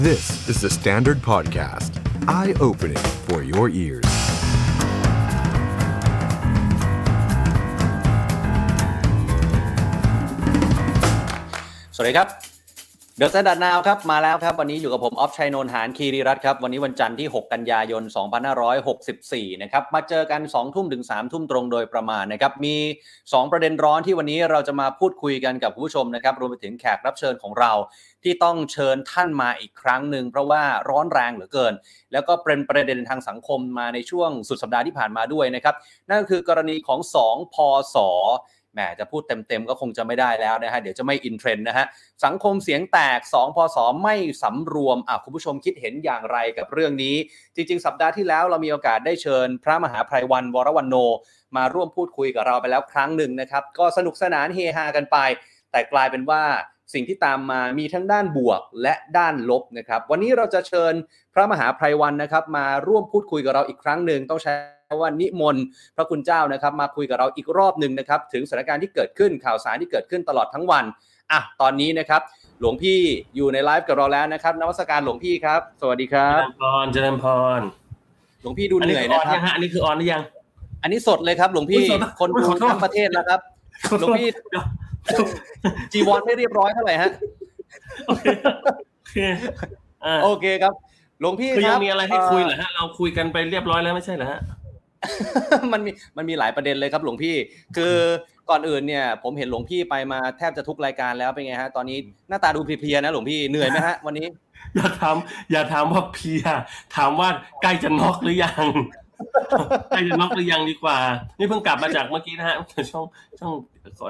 This is the Standard Podcast. Eye-opening for your ears. สวัสดีครับ THE STANDARD NOW ครับมาแล้วครับ วันนี้อยู่กับผม ออฟชัยนนท์หานคีรีรัตน์ครับ วันนี้วันจันทร์ที่ 6 กันยายน 2564 นะครับ มาเจอกัน 2 ทุ่มถึง 3 ทุ่มตรงโดยประมาณนะครับ มี 2 ประเด็นร้อนที่วันนี้เราจะมาพูดคุยกันกับผู้ชมนะครับ รวมไปถึงแขกรับเชิญของเรา ที่ต้องเชิญท่านมาอีกครั้งหนึ่งเพราะว่าร้อนแรงเหลือเกิน แล้วก็เป็นประเด็นทางสังคมมาในช่วงสุดสัปดาห์ที่ผ่านมาด้วยนะครับนั่นก็คือกรณีของ 2 พศ แหมจะพูดเต็มๆก็คงจะไม่ได้แล้วนะฮะเดี๋ยวจะไม่อินเทรนด์นะฮะสังคมเสียงแตก 2 พศไม่สำรวมอะคุณผู้ชมคิดเห็นอย่างไรกับเรื่องนี้ จริง ๆ สัปดาห์ที่แล้วเรามีโอกาสได้เชิญ พระมหาไพรวันวรวันโน มาร่วมพูดคุยกับเราไปแล้วครั้งหนึ่งนะครับก็สนุกสนานเฮฮากันไป แต่กลายเป็นว่า สิ่งที่ตามมามีทั้งด้านบวกและด้านลบนะครับ วันนี้เราจะเชิญพระมหาภัยวันนะครับ มาร่วมพูดคุยกับเราอีกครั้งหนึ่งต้องใช้ว่านิมนต์พระคุณเจ้านะครับ มาคุยกับเราอีกรอบหนึ่งนะครับ ถึงสถานการณ์ที่เกิดขึ้นข่าวสารที่เกิดขึ้นตลอดทั้งวันอะตอนนี้นะครับ หลวงพี่อยู่ในไลฟ์กับเราแล้วนะครับนวัสการหลวงพี่ครับ สวัสดีครัเจบริญพรเจริญพรหลวงพี่ดูอันเหนี้นื่อยคืออนะอนครับยังฮะอันนี้คือออนหรือยัง อันนี้สดเลยครับ หลวงพี่อุ๊ยสดคนอุ๊ยดูขอโทษทั้งประเทศแล้วครับหลวงพี่ จีวรไม่เรียบร้อยเท่าไหร่ฮะโอเคโอเคอ่าโอเคครับหลวงพี่คือคยัรังบมีอะไรให้คุยเหรอฮะเราคุยกันไปเรียบร้อยแล้วไม่ใช่เหรอฮะมันมีมันมีหลายประเด็นเลยครับ หลวงพี่ คือก่อนอื่นเนี่ย ผมเห็นหลวงพี่ไปมาแทบจะทุกรายการแล้วเป็นไงฮะตอนนี้หน้าตาดูเพลียๆนะหลวงพี่เหนื่อยไหมฮะวันนี้อย่าถามอย่าถามว่าเพลียถามว่าใกล้จะน็อกหรือยัง ใครจะน็อกหรือยังดีกว่า นี่เพิ่งกลับมาจากเมื่อกี้นะฮะช่องช่อง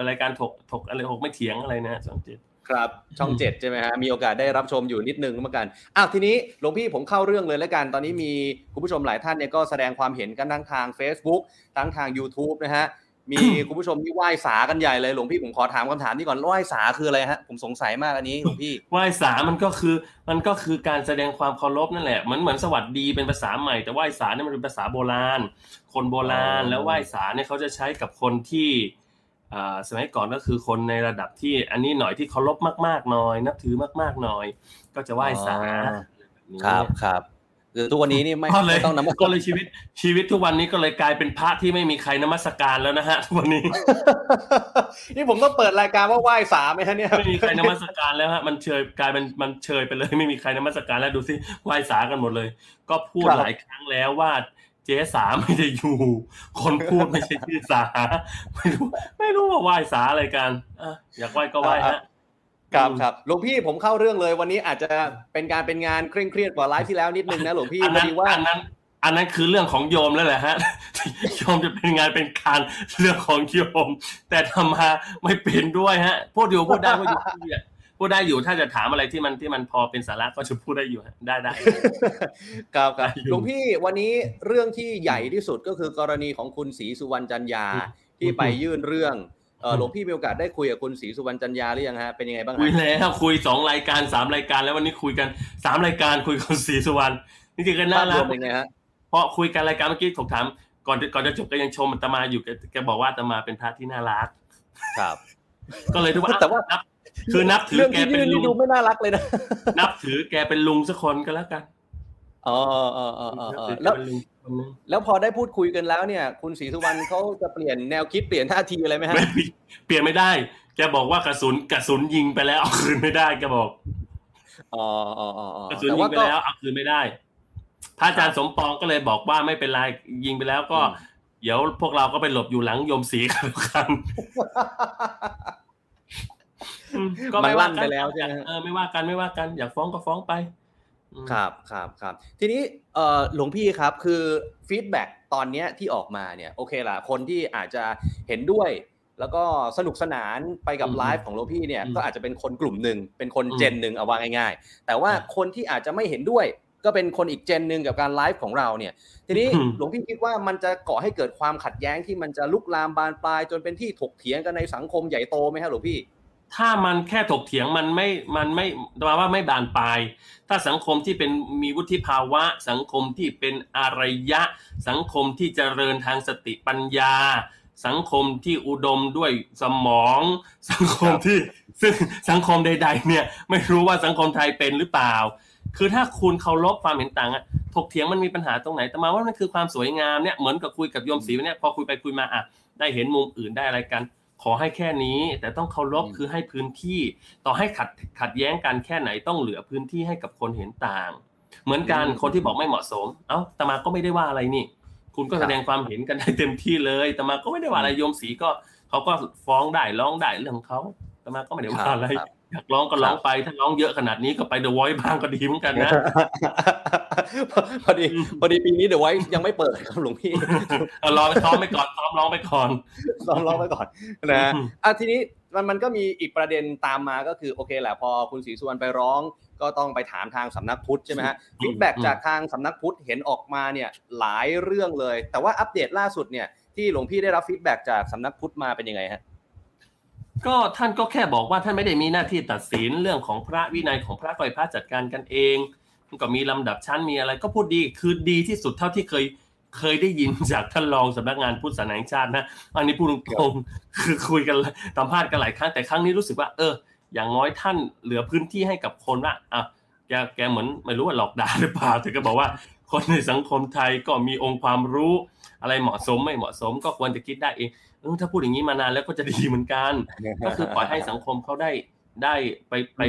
รายการถกถกอะไรถกไม่เถียงอะไรนะช่องเจ็ดครับช่องเจ็ดใช่ไหมฮะมีโอกาสได้รับชมอยู่นิดนึงเหมือนกันอ้าวทีนี้หลวงพี่ผมเข้าเรื่องเลยแล้วกันตอนนี้มีคุณผู้ชมหลายท่านเนี่ยก็แสดงความเห็นกันทั้งทาง Facebook ทั้งทาง YouTube นะฮะ มีคุณผู้ชมที่ไหว้สากันใหญ่เลยหลวงพี่ผมขอถามคำถามนี้ก่อนไหว้สาคืออะไรฮะผมสงสัยมากอันนี้หลวงพี่ไหว้สามันก็คือ มันก็คือการแสดงความเคารพนั่นแหละเหมือนเหมือนสวัสดีเป็นภาษาใหม่แต่ไหว้สาเนี่ยมันเป็นภาษาโบราณ คนโบราณอ๋อแล้วไหว้สาเนี่ยเขาจะใช้กับคนที่อ่าสมัยก่อนก็คือคนในระดับที่อันนี้หน่อยที่เคารพมากๆหน่อย นับถือมากๆหน่อย ก็จะไหว้สาแบบนี้ครับครับ คือทุกวันนี้นี่ไม่ก็เลยไม่ต้องนมัสก็เลยชีวิตชีวิตทุกวันนี้ก็เลยกลายเป็นพระที่ไม่มีใครนมัสการแล้วนะฮะทุกวันนี้ นี่ผมต้องเปิดรายการว่าไหว้สาไหมฮะเนี่ยไม่มีใครนมัสการแล้วฮะมันเชยกลายเป็นมันเชยไปเลย ไม่มีใครนมัสการแล้วดูสิไหว้สากันหมดเลย ก็พูดครับหลายครั้งแล้วว่าเจ๊สาไม่ได้อยู่ คนพูดไม่ใช่ชื่อสาไม่รู้ ไม่รู้ว่าไหว้สาอะไรกันอะอยากไหว้ก็ไหว้ฮะ ครับอืมครับหลวงพี่ผมเข้าเรื่องเลยวันนี้อาจจะเป็นการเป็นงานเคร่งเครียดกว่าไลฟ์ที่แล้วนิดนึงนะหลวงพี่อันพอนั้นดีว่าอันนั้น อันนั้นคือเรื่องของโยมแล้วแหละฮะโยมจะเป็นงานเป็นการเรื่องของโยม แต่ทำมาไม่เป็นด้วยฮะพูดอยู่พูดได้พูดอยู่พูดอยู่พูดได้อยู่ถ้าจะถามอะไรที่มันที่มันพอเป็นสาระก็จะพูดได้อยู่ฮะได้ได้ครับครับอยู่หลวงพี่วันนี้เรื่องที่ใหญ่ที่สุดก็คือกรณีของคุณศรีสุวรรณจันยาที่ไปยื่นเรื่องเออ หลวงพี่มีโอกาสได้คุยกับคุณศรีสุวรรณจันยาหรือยังฮะเป็นยังไงบ้างคุยฮะแล้วคุยสองรายการสามรายการ แล้ววันนี้คุยกันสามรายการคุยกับศรีสุวรรณนี่คือกันน่าภาพรรัวกมเป็นไงฮะเพราะคุยกันรายการเมื่อกี้ถกถามก่อนจะก่อนจะจบก็ยังชมอาตมาอยู่แกแกบอกว่าอาตมาเป็นพระที่น่ารัก ครับ ก็เลยถือว่าแต่ว่านับคือนับถือเรื่องแกที่เป็ยื่นนลุนี่งดูไม่น่ารักเลยนะนับถือแกเป็นลุงสักคนก็แล้วกันอ๋อเออเออเออเออนับแล้วถือ แกเป็นลุงคนนึงแล้วพอได้พูดคุยกันแล้วเนี่ย คุณศรีสุวรรณเขาจะเปลี่ยนแนวคิดเปลี่ยนท่าทีอะไรไหมฮะไม่เปลี่ยนไม่ได้ แกบอกว่ากระสุนกระสุนยิงไปแล้วเอาคืนไม่ได้แกบอกอ๋ออ๋ออ๋ออ๋อกระสุนแต่ยิว่างไปก็แล้วเอาคืนไม่ได้พระอาจารย์สมปองก็เลยบอกว่าไม่เป็นไรยิงไปแล้วก็อืมเดี๋ยวพวกเราก็ไปหลบอยู่หลังโยมศรีกันแล้วกันอืมก็มันไม่ว่าลั่นกัไปแล้วใช่ไหมฮะเออไม่ว่ากันไม่ว่ากันอยากฟ้องก็ฟ้องไปอืม ครับครับครับทีนี้เอ่อหลวงพี่ครับคือฟีดแบ็กตอนเนี้ยที่ออกมาเนี่ยโอเคล่ะคนที่อาจจะเห็นด้วย แล้วก็สนุกสนานไปกับอืมไลฟ์ของหลวงพี่เนี่ยอืมก็อาจจะเป็นคนกลุ่มหนึ่งเป็นคนอืมเจนหนึ่งเอาว่าง่ายๆ แต่ว่าครับคนที่อาจจะไม่เห็นด้วย ก็เป็นคนอีกเจนหนึ่งกับการไลฟ์ของเราเนี่ยทีนี้อืมหลวงพี่คิดว่ามันจะก่อให้เกิดความขัดแย้งที่มันจะลุกลามบานปลายจนเป็นที่ถกเถียงกันในสังคมใหญ่โตไหมครับหลวงพี่ ถ้ามันแค่ถกเถียงมันไม่มันไม่แปลว่าไม่บานปลาย ถ้าสังคมที่เป็นมีวุฒิภาวะ สังคมที่เป็นอารยะ สังคมที่เจริญทางสติปัญญา สังคมที่อุดมด้วยสมอง สังคมที่ซึ่งสังคมใด ๆ เนี่ยไม่รู้ว่าสังคมไทยเป็นหรือเปล่า คือถ้าคุณเคารพความเห็นต่างอะถกเถียงมันมีปัญหาตรงไหนแต่มาว่ามันคือความสวยงามเนี่ยเหมือนกับคุยกับโยมศรีเนี่ยพอคุยไปคุยมาอะได้เห็นมุมอื่นได้อะไรกัน ขอให้แค่นี้ แต่ต้องเคารพคือให้พื้นที่ ต่อให้ขัดขัดแย้งกันแค่ไหนต้องเหลือพื้นที่ให้กับคนเห็นต่าง เหมือนกันคนที่บอกไม่เหมาะสม เอ้าตมาก็ไม่ได้ว่าอะไรนี่ คุณก็แสดงความเห็นกันได้เต็มที่เลยตมาก็ไม่ได้ว่าอะไรโยมศรีก็เขาก็ฟ้องได้ร้องได้เรื่องของเขาตมาก็ไม่ได้ว่าอะไร อยากร้องก็ร้องไป ถ้าร้องเยอะขนาดนี้ก็ไปเดอะไวท์บ้างก็ดีเหมือนกันนะ พอดีพอดีปีนี้เดอะไวท์ยังไม่เปิดครับหลวงพี่รอซ้อมไปก่อนซ้อมร้องไปก่อนซ้อมร้องไปก่อนนะอะทีนี้มันมันก็มีอีกประเด็นตามมาก็คือโอเคแหละพอคุณศรีสุวรรณไปร้อง ก็ต้องไปถามทางสำนักพุทธใช่ไหมฮะ feedback จากทางสำนักพุทธเห็นออกมาเนี่ยหลายเรื่องเลย แต่ว่าอัปเดตล่าสุดเนี่ยที่หลวงพี่ได้รับ feedbackจากสำนักพุทธมาเป็นยังไงฮะ ก็ท่านก็แค่บอกว่าท่านไม่ได้มีหน้าที่ตัดสินเรื่องของพระวินัยของพระก็ให้พระจัดการกันเองก็มีลำดับชั้นมีอะไรก็พูดดีคือดีที่สุดเท่าที่เคยเคยได้ยินจากท่านรองสำนักงานพุทธศาสนาแห่งชาตินะอันนี้พูดตรงๆคือคุยกันสัมภาษณ์กันหลายครั้งแต่ครั้งนี้รู้สึกว่า เออ อย่างน้อยท่านเหลือพื้นที่ให้กับคนว่าอะแกแกเหมือนไม่รู้ว่าหลอกด่าหรือเปล่าแต่ก็บอกว่า คนในสังคมไทยก็มีองค์ความรู้ อะไรเหมาะสมไม่เหมาะสมก็ควรจะคิดได้เอง ถ้าพูดอย่างนี้มานานแล้วก็จะดีเหมือนกัน ก็คือปล่อยให้สังคมเขาได้ได้ไปไป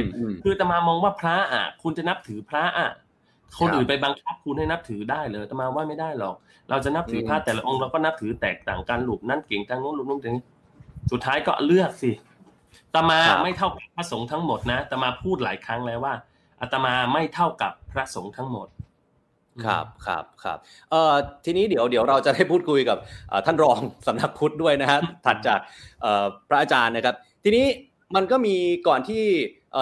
คือตมามองว่าพระอะ คุณจะนับถือพระอะคนอื่นไปบังคับคุณให้นับถือได้เลยตมาว่าไม่ได้หรอก เราจะนับถือพระแต่ละองค์เราก็นับถือแตกต่างกันหลุมนั่นเก่งทางโน้นหลุมนู้นตรงนี้สุดท้ายก็เลือกสิตมาไม่เท่ากับพระสงฆ์ทั้งหมดนะตมาพูดหลายครั้งแล้วว่าอาตมาไม่เท่ากับพระสงฆ์ทั้งหมด ครับครับครับเอ่อทีนี้เดี๋ยวเดี๋ยวเราจะได้พูดคุยกับท่านรองสำนักพุทธด้วยนะฮะถัดจากพระอาจารย์นะครับ ทีนี้มันก็มีก่อนที่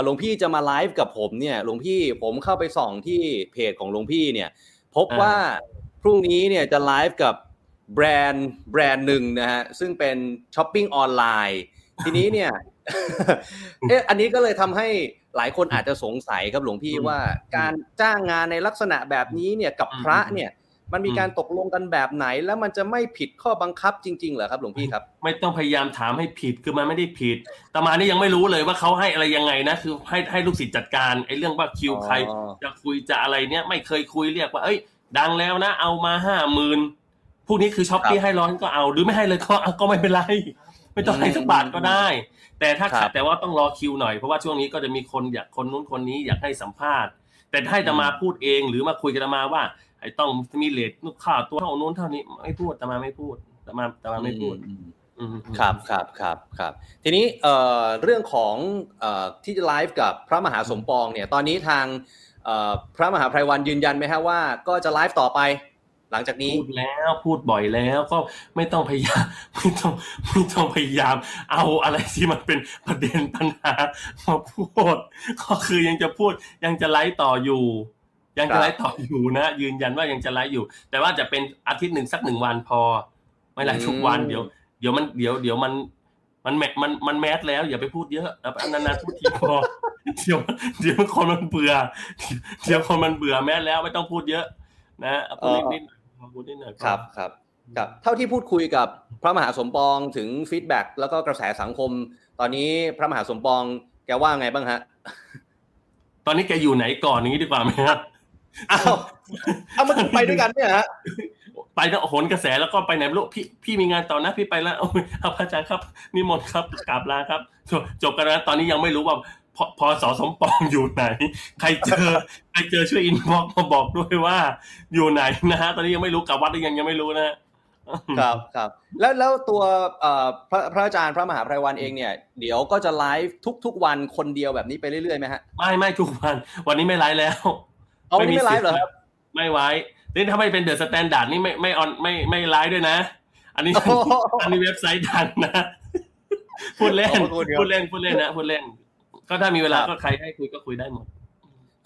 หลวงพี่จะมาไลฟ์กับผมเนี่ยหลวงพี่ผมเข้าไปส่องที่เพจของหลวงพี่เนี่ย พบว่าพรุ่งนี้เนี่ยจะไลฟ์กับแบรนด์แบรนด์หนึ่งนะฮะซึ่งเป็นช้อปปิ้งออนไลน์ ทีนี้เนี่ยเอ๊ะอันนี้ก็เลยทำให้ หลายคนอาจจะสงสัยครับหลวงพี่ว่า การจ้างงานในลักษณะแบบนี้เนี่ยกับพระเนี่ยมันมีการตกลงกันแบบไหน แล้วมันจะไม่ผิดข้อบังคับจริงๆเหรอครับหลวงพี่ครับ ไม่ต้องพยายามถามให้ผิดคือมันไม่ได้ผิดอาตมานี่ยังไม่รู้เลยว่าเขาให้อะไรยังไงนะคือให้ให้ลูกศิษย์จัดการไอ้เรื่องว่าคิวใครจะคุยจะอะไรเนี่ยไม่เคยคุยเรียกว่า เอ้ย ดังแล้วนะ เอามาห้าหมื่นพวกนี้คือช้อปปี้ให้ร้อนก็เอาหรือไม่ให้เลยก็ก็ไม่เป็นไร ไม่ต้องให้สักบาทก็ได้ แต่ถ้าขาดแต่ว่าต้องรอคิวหน่อยเพราะว่าช่วงนี้ก็จะมีคนอยากคนนู้นคนนี้อยากให้สัมภาษณ์ แต่ให้จะมาพูดเองหรือมาคุยกันมาว่าไอ้ต้องมีเลทลูกค้าตัวเท่านู้นเท่านี้ไม่พูดแต่มาไม่พูดแต่มาแต่มาไม่พูดครับครับครับครับทีนี้เอ่อเรื่องของเอ่อที่จะไลฟ์กับพระมหาสมปองเนี่ยตอนนี้ทางเอ่อพระมหาไพรวัลย์ยืนยันไหมฮะว่าก็จะไลฟ์ต่อไป หลังจากนี้พูดแล้วพูดบ่อยแล้วก็ไม่ต้องพยายามไม่ต้องไม่ต้องพยายาม เอาอะไรที่มันเป็นประเด็นปัญหามาพูดก็คือยังจะพูดยังจะไลฟ์ต่ออยู่ ยังจะไลฟ์ต่ออยู่นะ ยืนยันว่ายังจะไลฟ์อยู่ แต่ว่าจะเป็นอาทิตย์หนึ่งสักหนึ่งวันพอ ไม่ไลฟ์ทุกวันเดี๋ยว เดี๋ยวมันเดี๋ยวเดี๋ยวมันมันแมมันมัน mass แล้วอย่าไปพูดเยอะนานๆพูดทีพอเดี๋ยวเดี๋ยวคนมันเบื่อเดี๋ยวคนมันเบื่อแมสแล้วไม่ต้องพูดเยอะ นะพูดนิด พูดนิดหน่อยครับครับครับเท่าที่พูดคุยกับพระมหาสมปองถึงฟีดแบ็กแล้วก็กระแสสังคม ตอนนี้พระมหาสมปองแกว่าไงบ้างฮะ ตอนนี้แกอยู่ไหนก่อนนี้ดีกว่าไหมครับอ้าวเอามันไปด้วยกันเนี่ยฮะไปแล้วโหนกระแสแล้วก็ไปไหนลูกพี่พี่มีงานต่อนะพี่ไปแล้วเอาพระอาจารย์ครับนิมนต์ครับกราบลาครับจบกันแล้วตอนนี้ยังไม่รู้ว่า พอพอสอสมปองอยู่ไหน ใครเจอใครเจอช่วย inbox มาบอกด้วยว่า อยู่ไหนนะฮะตอนนี้ยังไม่รู้กลับวัดหรือยังยังไม่รู้นะครับครับแล้วแล้วตัวพระพระอาจารย์พระมหาไพรวัลย์เองเนี่ย เดี๋ยวก็จะไลฟ์ทุก ๆ วันคนเดียวแบบนี้ไปเรื่อยๆไหมฮะไม่ไม่ทุกวัน วันนี้ไม่ไลฟ์แล้วไม่มีไลฟ์เหรอครับไม่ไว้นี่ถ้าไม่เป็น The Standard นี่ไม่ไม่ on ไม่ไม่ไลฟ์ด้วยนะ อันนี้อันนี้เว็บไซต์ดังนะพูดเล่นพูดเล่นพูดเล่นนะพูดเล่น ก็ถ้ามีเวลาก็ใครให้คุยก็คุยได้หมด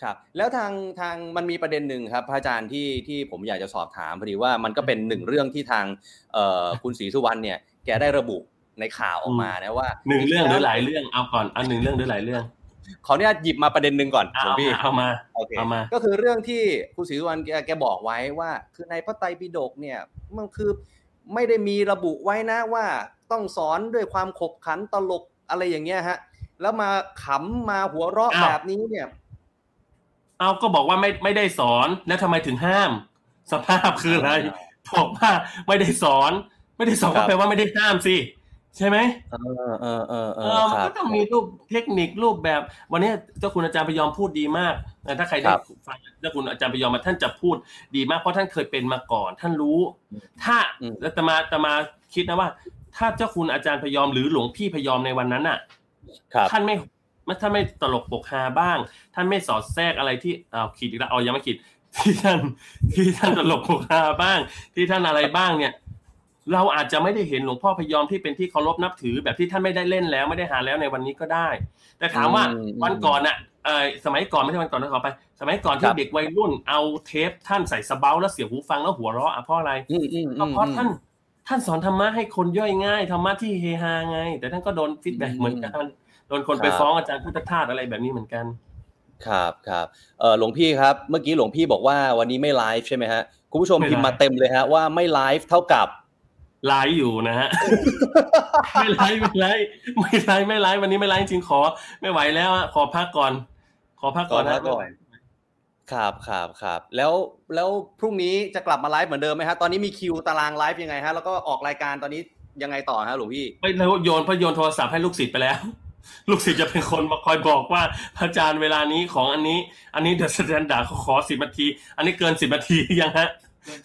ครับแล้วทางทางมันมีประเด็นหนึ่งครับพระอาจารย์ที่ที่ผมอยากจะสอบถามพอดีว่ามันก็เป็นหนึ่งเรื่องที่ทางเอ่อคุณศรีสุวรรณเนี่ยแกได้ระบุในข่าวออกมานะว่าหนึ่งเรื่องหรือหลายเรื่องเอาก่อนอันหนึ่งเรื่องหรือหลายเรื่องขออนุญาตหยิบมาประเด็นหนึ่งก่อนเอาพี่เอามาโอเคเอามา ก็คือเรื่องที่คุณศรีสุวรรณแกแกบอกไว้ว่า คือในพระไตรปิฎกเนี่ยมันคือไม่ได้มีระบุไว้นะว่าต้องสอนด้วยความขบขันตลกอะไรอย่างเงี้ยฮะ แล้วมาขำมาหัวเราะแบบนี้เนี่ย เอาก็บอกว่าไม่ไม่ได้สอนแล้วทำไมถึงห้าม สภาพคืออะไรบอกว่าไม่ได้สอน ไม่ได้สอนก็แปลว่าไม่ได้ห้ามสิใช่ไหมเออเออเออเอเอออคมันรับก็ต้องมีรูปเทคนิครูปแบบ วันนี้เจ้าคุณอาจารย์พยอมพูดดีมากนะถ้าใครได้ครับฟังเจ้าคุณอาจารย์พยอมมาท่านจะพูดดีมากเพราะท่านเคยเป็นมาก่อน ท่านรู้ ถ้าอืมแล้วตมาตมาคิดนะว่า ถ้าเจ้าคุณอาจารย์พยอมหรือหลวงพี่พยอมในวันนั้นน่ะครับ ท่านไม่ท่านไม่ตลกปกฮาบ้าง ท่านไม่สอดแทรกอะไรที่อ้าวขีดอีกแล้วเอายังไม่ขีดที่ท่านที่ท่านตลกปกฮาบ้าง ที่ท่านอะไรบ้างเนี่ย เราอาจจะไม่ได้เห็นหลวงพ่อพยอมที่เป็นที่เคารพนับถือ แบบที่ท่านไม่ได้เล่นแล้วไม่ได้หาแล้วในวันนี้ก็ได้ แต่ถามว่าอืมวันก่อนน่ะเออสมัยก่อนไม่ใช่วันก่อนนะขออภัย สมัยก่อนคที่รับเด็กวัยรุ่นเอาเทปท่านใส่ซาวด์อะเบาท์แล้วเสียบหูฟังแล้วหัวเราะอะเพราะอะไรอืมอืมอืก็มเพราะท่านท่านสอนธรรมะให้คนย่อยง่ายธรรมะที่เฮฮาไง แต่ท่านก็โดน feedback อืมเหมือนกัน โดนคนครับไปฟ้องอาจารย์พุทธทาสอะไรแบบนี้เหมือนกัน ครับครับเออหลวงพี่ครับ เมื่อกี้หลวงพี่บอกว่าวันนี้ไม่ไลฟ์ใช่ไหมฮะคุณผู้ชมไม่ไลฟ์พิมพ์มาเต็มเลยฮะว่าไม่ไลฟ์เท่ากับไลฟ์อยู่นะฮะไม่ไลฟ์ไม่ไลฟ์ไม่ไลฟ์ไม่ไลฟ์วันนี้ไม่ไลฟ์จริงขอ ไม่ไหวแล้วอะขอพักก่อน ขอพักก่อนขอพักก่อนนะครับครับครับแล้วแล้วพรุ่งนี้จะกลับมาไลฟ์เหมือนเดิมไหมฮะตอนนี้มีคิวตารางไลฟ์ยังไงฮะแล้วก็ออกรายการตอนนี้ยังไงต่อฮะหลวงพี่ไม่แล้วโยนเพราะโยนโทรศัพท์ให้ลูกศิษย์ไปแล้ว ลูกศิษย์จะเป็นคนมาคอยบอกว่าพระอาจารย์เวลานี้ของอันนี้ อันนี้ The Standard เขาขอสิบนาที อันนี้เกินสิบนาทียังฮะ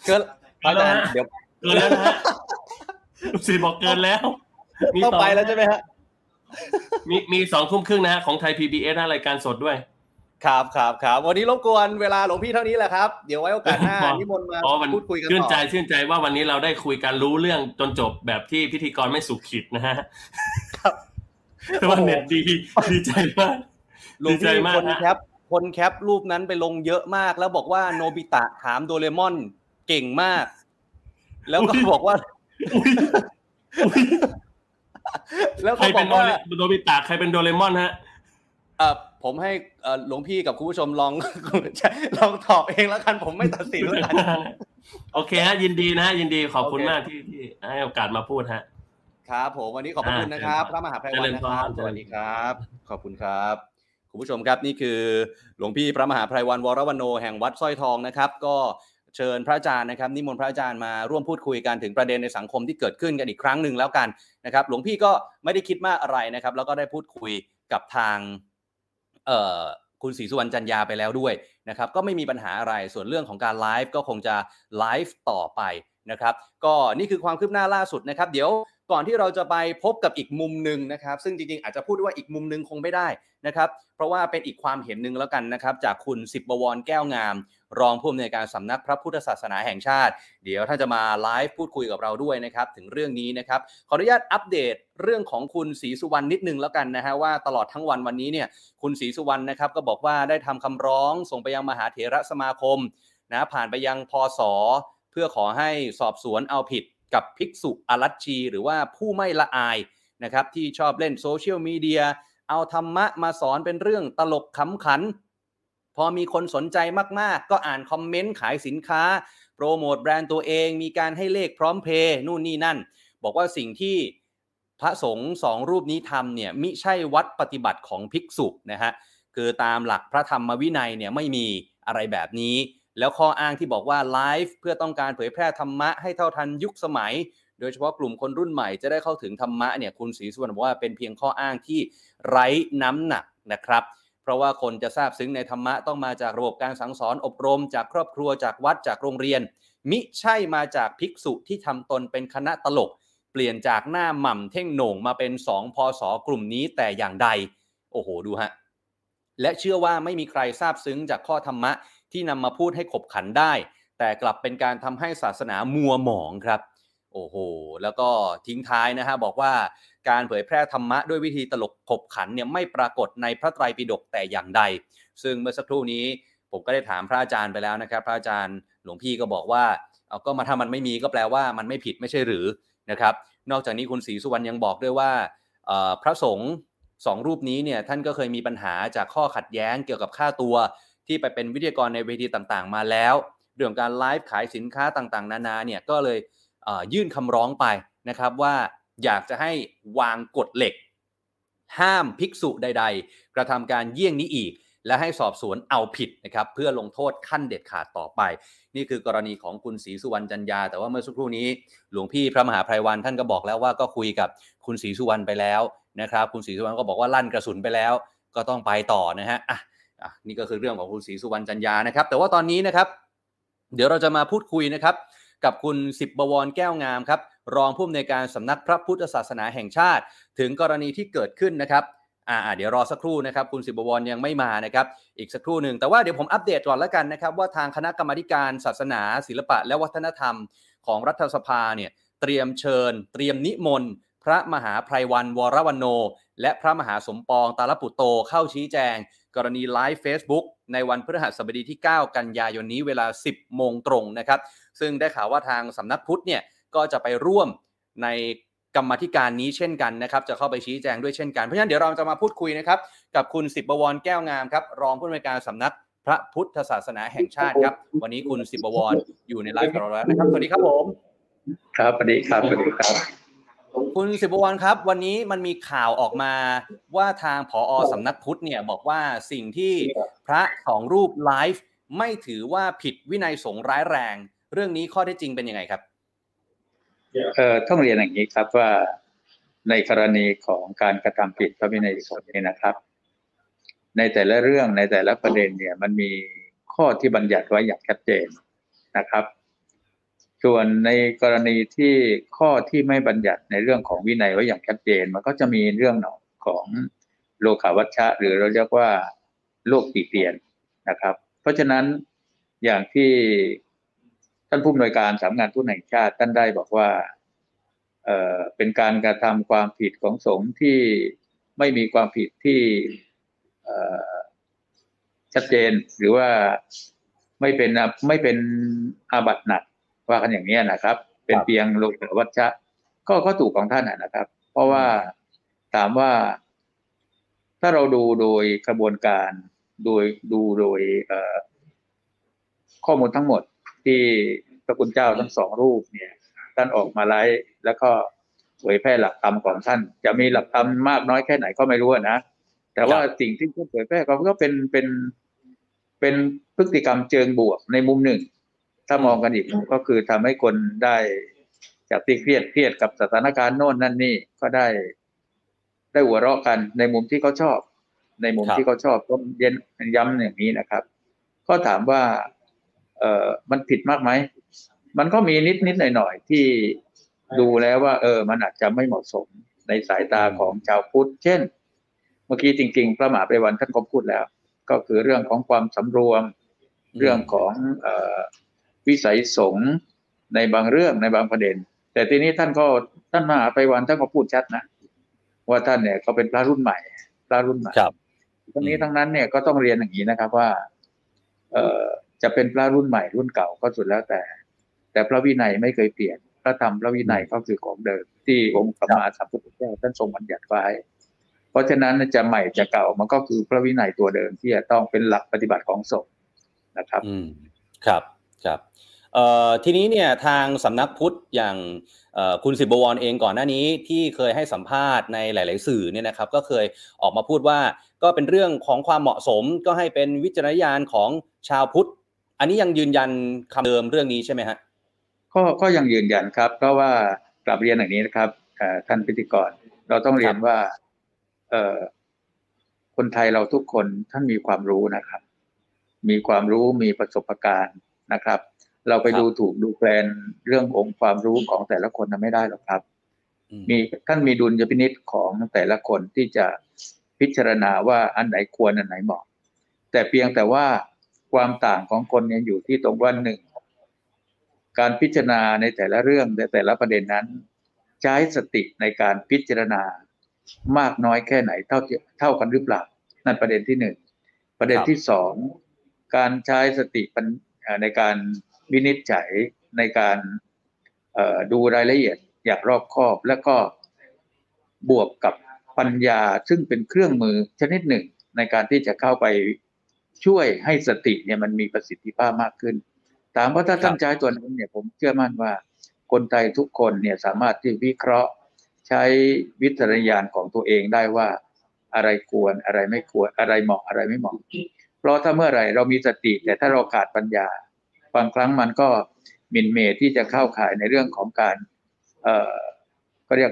เกินอาจารย์แล้วฮะเดี๋ยวเกินแล้วนะฮะลูกศิษย์บอกเกินแล้วต้องไปแล้วใช่ไหมฮะมีมีสองทุ่มครึ่งนะฮะของไทย PBS นะรายการสดด้วย ครับครับครับวันนี้รบกวนเวลาหลวงพี่เท่านี้แหละครับ เดี๋ยวไว้โอกาสหน้าอ๋อนิมนต์มาอ๋อมันพูดคุยกันชื่นต่อใจชื่นใจว่าวันนี้เราได้คุยกันรู้เรื่องจนจบแบบที่พิธีกรไม่สุขิดนะฮะครับ แต่ว่าเน็ตดีดีใจมากหลวงดีใจพี่มากคนฮะแคปคนแคปรูปนั้นไปลงเยอะมาก แล้วบอกว่าโนบิตะถามโดเรมอนเก่งมาก แล้วก็บอกว่าอุ๊ยอุ๊ยแล้วใครก็บเป็อนกโดว่าเรโดบิตะใครเป็นโดเรมอนฮะเออผมให้เอ่อหลวงพี่กับคุณผู้ชมลองลองตอบเองแล้วกันผมไม่ตัดสินแล้วกันโอเคฮะยินดีนะฮะยินดีขอบคุณโอเคมากที่ที่ให้โอกาสมาพูดฮะ ครับผมวันนี้ขอบพระคุณนะครับอ่าพระมหาภัยวันนะครับเจริญพรสวัสดีครับ ขอบคุณครับคุณผู้ชมครับนี่คือหลวงพี่พระมหาภัยวันวรวันโนแห่งวัดสร้อยทองนะครับ ก็เชิญพระอาจารย์นะครับนิมนต์พระอาจารย์มาร่วมพูดคุยกันถึงประเด็นในสังคมที่เกิดขึ้นกันอีกครั้งหนึ่งแล้วกันนะครับ หลวงพี่ก็ไม่ได้คิดมากอะไรนะครับ แล้วก็ได้พูดคุยกับทางเอ่อคุณศรีสุวรรณจันยาไปแล้วด้วยนะครับ ก็ไม่มีปัญหาอะไรส่วนเรื่องของการไลฟ์ก็คงจะไลฟ์ต่อไปนะครับ ก็นี่คือความคืบหน้าล่าสุดนะครับ เดี๋ยว ก่อนที่เราจะไปพบกับอีกมุมหนึ่งนะครับ ซึ่งจริงๆอาจจะพูดว่าอีกมุมหนึ่งคงไม่ได้นะครับ เพราะว่าเป็นอีกความเห็นหนึ่งแล้วกันนะครับ จากคุณสิบบวรแก้วงาม รองผู้อำนวยการสำนักพระพุทธศาสนาแห่งชาติ เดี๋ยวท่านจะมาไลฟ์พูดคุยกับเราด้วยนะครับ ถึงเรื่องนี้นะครับ ขออนุญาตอัปเดตเรื่องของคุณศรีสุวรรณนิดนึงแล้วกันนะฮะว่าตลอดทั้งวันวันนี้เนี่ยคุณศรีสุวรรณนะครับก็บอกว่าได้ทำคำร้องส่งไปยังมหาเถรสมาคมนะผ่านไปยังพศเพื่อขอให้สอบสวนเอาผิด กับภิกษุอรัชชี หรือว่าผู้ไม่ละอายนะครับที่ชอบเล่นโซเชียลมีเดียเอาธรรมะมาสอนเป็นเรื่องตลกขำขัน พอมีคนสนใจมากๆ ก็อ่านคอมเมนต์ขายสินค้า โปรโมทแบรนด์ตัวเอง มีการให้เลขพร้อมเพย์นู่นนี่นั่น บอกว่าสิ่งที่พระสงฆ์สองรูปนี้ทำเนี่ยมิใช่วัดปฏิบัติของภิกษุนะฮะคือตามหลักพระธรรมวินัยเนี่ยไม่มีอะไรแบบนี้ แล้วข้ออ้างที่บอกว่าไลฟ์เพื่อต้องการเผยแพร่ธรรมะให้เท่าทันยุคสมัย โดยเฉพาะกลุ่มคนรุ่นใหม่จะได้เข้าถึงธรรมะเนี่ยคุณศรีสุวรรณบอกว่าเป็นเพียงข้ออ้างที่ไร้น้ำหนักนะครับเพราะว่าคนจะทราบซึ้งในธรรมะต้องมาจากระบบการสั่งสอนอบรม จากครอบครัวจากวัดจากโรงเรียน มิใช่มาจากภิกษุที่ทำตนเป็นคณะตลก เปลี่ยนจากหน้าหม่ำเท่งโหน่งมาเป็นสองพศกลุ่มนี้แต่อย่างใด โอ้โหดูฮะ และเชื่อว่าไม่มีใครทราบซึ้งจากข้อธรรมะ ที่นำมาพูดให้ขบขันได้ แต่กลับเป็นการทำให้ศาสนามัวหมองครับ โอ้โห แล้วก็ทิ้งท้ายนะฮะบอกว่าการเผยแพร่ธรรมะด้วยวิธีตลกขบขันเนี่ยไม่ปรากฏในพระไตรปิฎกแต่อย่างใด ซึ่งเมื่อสักครู่นี้ผมก็ได้ถามพระอาจารย์ไปแล้วนะครับ พระอาจารย์หลวงพี่ก็บอกว่าเอาก็มาถ้ามันไม่มีก็แปลว่ามันไม่ผิดไม่ใช่หรือนะครับ นอกจากนี้คุณศรีสุวรรณยังบอกด้วยว่าพระสงฆ์สองรูปนี้เนี่ยท่านก็เคยมีปัญหาจากข้อขัดแย้งเกี่ยวกับค่าตัว ที่ไปเป็นวิทยากรในเวทีต่างๆ มาแล้ว เรื่องการไลฟ์ขายสินค้าต่างๆ นานาเนี่ยก็เลยเยื่นคำร้องไปนะครับว่าอยากจะให้วางกฎเหล็ก ห้ามภิกษุใด ๆ กระทำการเยี่ยงนี้อีก และให้สอบสวนเอาผิดนะครับเพื่อลงโทษขั้นเด็ดขาดต่อไป นี่คือกรณีของคุณศรีสุวรรณจันยา แต่ว่าเมื่อสักครู่นี้ หลวงพี่พระมหาภัยวันท่านก็บอกแล้วว่าก็คุยกับคุณศรีสุวรรณไปแล้วนะครับ คุณศรีสุวรรณก็บอกว่าลั่นกระสุนไปแล้ว ก็ต้องไปต่อนะฮะอะ อะนี่ก็คือเรื่องของคุณศรีสุวรรณจันยานะครับ แต่ว่าตอนนี้นะครับ เดี๋ยวเราจะมาพูดคุยนะครับ กับคุณสิบบวรแก้วงามครับ รองผู้อำนวยการสำนักพระพุทธศาสนาแห่งชาติ ถึงกรณีที่เกิดขึ้นนะครับอ่าเดี๋ยวรอสักครู่นะครับ คุณสิบบวรยังไม่มานะครับ อีกสักครู่หนึ่งแต่ว่าเดี๋ยวผมอัปเดตก่อนแล้วกันนะครับ ว่าทางคณะกรรมการศาสนา ศิลปะ และวัฒนธรรมของรัฐสภาเนี่ยเตรียมเชิญ เตรียมนิมนต์ พระมหาไพรวันวรวันโน และพระมหาสมปองตาลปุตโตเข้าชี้แจง กรณีไลฟ์ Facebook ในวันพฤหัสบดีที่ 9 กันยายนนี้เวลา 10 โมงตรงนะครับ ซึ่งได้ข่าวว่าทางสำนักพุทธเนี่ยก็จะไปร่วมในกรรมธิการนี้เช่นกันนะครับจะเข้าไปชี้แจงด้วยเช่นกัน เพราะฉะนั้นเดี๋ยวเราจะมาพูดคุยนะครับกับคุณสิบบวรแก้วงามครับรองผู้อำนวยการสำนักพระพุทธศาสนาแห่งชาติครับ วันนี้คุณสิบบวรอยู่ในไลฟ์กับเราแล้วนะครับสวัสดีครับผม ครับสวัสดีครับสวัสดีครับ คุณสิบบวรครับ วันนี้มันมีข่าวออกมาว่าทางผอสำนักพุทธเนี่ยบอกว่าสิ่งที่พระสองรูปไลฟ์ไม่ถือว่าผิดวินัยสงฆ์ร้ายแรง เรื่องนี้ข้อเท็จจริงเป็นยังไงครับเอ่อต้องเรียนอย่างนี้ครับว่าในกรณีของการกระทำผิดพระวินัยสงฆ์เนี่ยนะครับ ในแต่ละเรื่องในแต่ละประเด็นเนี่ย มันมีข้อที่บัญญัติไว้อย่างชัดเจนนะครับ ส่วนในกรณีที่ข้อที่ไม่บัญญัติในเรื่องของวินัยไว้อย่างชัดเจน มันก็จะมีเรื่องของโลกาวัชชะ หรือเราเรียกว่าโลกตีเตียนนะครับ เพราะฉะนั้นอย่างที่ท่านผู้อำนวยการสำนักงานผู้แห่งชาติท่านได้บอกว่าเอ่อเป็นการกระทำความผิดของสงฆ์ที่ไม่มีความผิดที่เอ่อชัดเจนหรือว่าไม่เป็นไม่เป็นอาบัติหนัก ว่ากันอย่างนี้นะครับ เป็นเพียงโลกวัชชะ ก็ก็ถูกของท่านนะครับ เพราะว่าถามว่า ถ้าเราดูโดยกระบวนการโดยดูโดยเอ่อข้อมูลทั้งหมดที่พระคุณเจ้าทั้งสองรูปเนี่ย ท่านออกมาไลฟ์แล้วก็เผยแพร่หลักธรรมของท่าน จะมีหลักธรรมมากน้อยแค่ไหนก็ไม่รู้นะแต่ว่าสิ่งที่ท่านเผยแพร่ก็ก็เป็นเป็นเป็นพฤติกรรมเชิงบวกในมุมหนึ่ง ถ้ามองกันอีกก็คือทำให้คนได้จากที่เครียดเครียดกับสถานการณ์โน่นนั่นนี่ก็ได้ ได้หัวเราะกันในมุมที่เขาชอบ ในมุมที่เขาชอบก็เย็นย้ำอย่างนี้นะครับ ก็ถามว่า เอ่อมันผิดมากไหมมันก็มีนิดนิดหน่อยหน่อยที่ดูแล้วว่า เออ มันอาจจะไม่เหมาะสมในสายตาของชาวพุทธ เช่น เมื่อกี้จริง ๆ พระมหาไปวันท่านก็พูดแล้ว ก็คือเรื่องของความสำรวม เรื่องของเอ่อ วิสัยสงฆ์ในบางเรื่องในบางประเด็น แต่ทีนี้ท่านก็ท่านมหาไปวันท่านก็พูดชัดนะว่าท่านเนี่ยเขาเป็นพระรุ่นใหม่ พระรุ่นใหม่ครับทั้งนี้ทั้งนั้นเนี่ยก็ต้องเรียนอย่างนี้นะครับว่า เอ่อจะเป็นพระรุ่นใหม่รุ่นเก่าก็สุดแล้วแต่ แต่พระวินัยไม่เคยเปลี่ยนพระธรรมพระวินัยก็คือของเดิม ที่องค์สัมมาสัมพุทธเจ้าท่านทรงบัญญัติไว้ เพราะฉะนั้นจะใหม่จะเก่ามันก็คือพระวินัยตัวเดิมที่จะต้องเป็นหลักปฏิบัติของสงฆ์นะครับ อืมครับ ครับเอ่อทีนี้เนี่ยทางสำนักพุทธอย่างเอ่อคุณสิบบวรเองก่อนหน้านี้ที่เคยให้สัมภาษณ์ในหลาย ๆ สื่อเนี่ยนะครับก็เคยออกมาพูดว่าก็เป็นเรื่องของความเหมาะสมก็ให้เป็นวิจารณญาณของชาวพุทธ อันนี้ยังยืนยันคำเดิมเรื่องนี้ใช่ไหมฮะก็ก็ยังยืนยันครับ เพราะว่ากลับเรียนอย่างนี้นะครับเอ่อท่านพิธีกรเราต้องเรียนว่าเอ่อคนไทยเราทุกคนท่านมีความรู้นะครับ มีความรู้มีประสบการณ์ นะครับ เราไปครับดูถูกดูแคลนเรื่ององค์ความรู้ของแต่ละคนนะไม่ได้หรอกครับอืมมีท่านมีดุลยพินิษของแต่ละคนที่จะพิจารณาว่าอันไหนควรอันไหนเหมาะ แต่เพียงแต่ว่าความต่างของคนเนี่ยอยู่ที่ตรงว่าหนึ่งการพิจารณาในแต่ละเรื่องในแต่ละประเด็นนั้น ใช้สติในการพิจารณามากน้อยแค่ไหนเท่าที่เท่ากันหรือเปล่านั่นประเด็นที่หนึ่งประเด็นที่สองการใช้สติปัญเอ่อ ในการวินิจฉัยในการดูรายละเอียดอย่างรอบคอบ แล้วก็บวกกับปัญญาซึ่งเป็นเครื่องมือชนิดหนึ่ง ในการที่จะเข้าไปช่วยให้สติเนี่ยมันมีประสิทธิภาพมากขึ้น ถามว่าถ้าท่านใช้ตัวนั้นเนี่ยผมเชื่อมั่นว่าคนไทยทุกคนเนี่ยสามารถที่วิเคราะห์ใช้วิจารณญาณของตัวเองได้ว่าอะไรควรอะไรไม่ควรอะไรเหมาะอะไรไม่เหมาะ เพราะถ้าเมื่อไหร่เรามีสติ แต่ถ้าเราขาดปัญญา บางครั้งมันก็หมินเมที่จะเข้าข่ายในเรื่องของการ เอ่อก็เรียก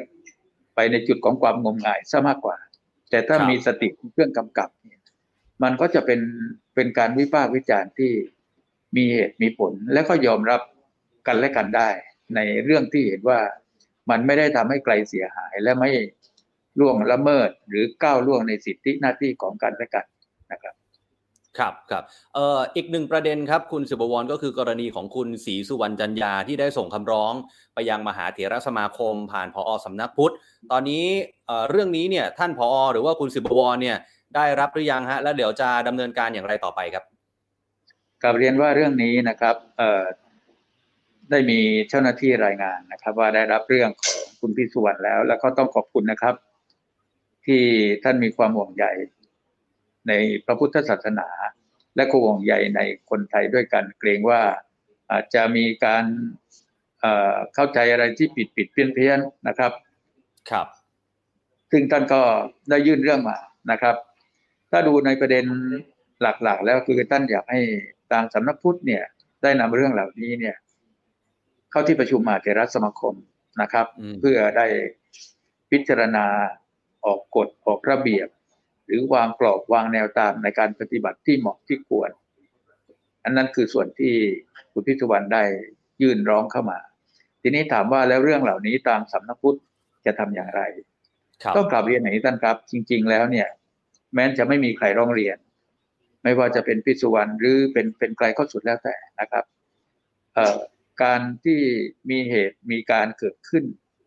ไปในจุดของความงมงายซะมากกว่า แต่ถ้าครับมีสติเครื่องกำกับเนี่ยมันก็จะเป็นเป็นการวิพากษ์วิจารณ์ที่มีเหตุมีผล และก็ยอมรับกันและกันได้ ในเรื่องที่เห็นว่ามันไม่ได้ทำให้ใครเสียหายและไม่ล่วงละเมิดหรือก้าวล่วงในสิทธิหน้าที่ของกันและกันนะครับ ครับครับเอ่ออีกหนึ่งประเด็นครับคุณสุบวรก็คือกรณีของคุณศรีสุวรรณจันยาที่ได้ส่งคำร้องไปยังมหาเถรสมาคม ผ่านผอสำนักพุทธ ตอนนี้เอ่อเรื่องนี้เนี่ยท่านผอหรือว่าคุณสุบวรเนี่ยได้รับหรือยังฮะแล้วเดี๋ยวจะดำเนินการอย่างไรต่อไปครับกับเรียนว่าเรื่องนี้นะครับเอ่อได้มีเจ้าหน้าที่รายงานนะครับ ว่าได้รับเรื่องของคุณพิสุวรรณแล้ว แล้วก็ต้องขอบคุณนะครับ ที่ท่านมีความห่วงใย ในพระพุทธศาสนา และก็ห่วงใยในคนไทยด้วยกันเกรงว่าอาจจะมีการเอ่อเข้าใจอะไรที่ผิดผิดเพี้ยนเพี้ยนๆนะครับครับ ซึ่งท่านก็ได้ยื่นเรื่องมานะครับ ถ้าดูในประเด็นหลักๆ แล้วคือท่านอยากให้ทางสำนักพุทธเนี่ย ได้นำเรื่องเหล่านี้เนี่ย เข้าที่ประชุมมหาเถรสมาคมนะครับอืมเพื่อได้พิจารณาออกกฎออกระเบียบ หรือวางกรอบวางแนวตามในการปฏิบัติที่เหมาะที่ควร อันนั้นคือส่วนที่คุณพิสุวรรณได้ยื่นร้องเข้ามา ทีนี้ถามว่าแล้วเรื่องเหล่านี้ตามสำนักพุทธจะทำอย่างไรครับต้องกลับเรียนอย่างนี้ท่านครับ จริง ๆ แล้วเนี่ย แม้จะไม่มีใครร้องเรียน ไม่ว่าจะเป็นพิสุวรรณหรือเป็นเป็นใครก็สุดแล้วแต่นะครับเอ่อการที่มีเหตุมีการเกิดขึ้น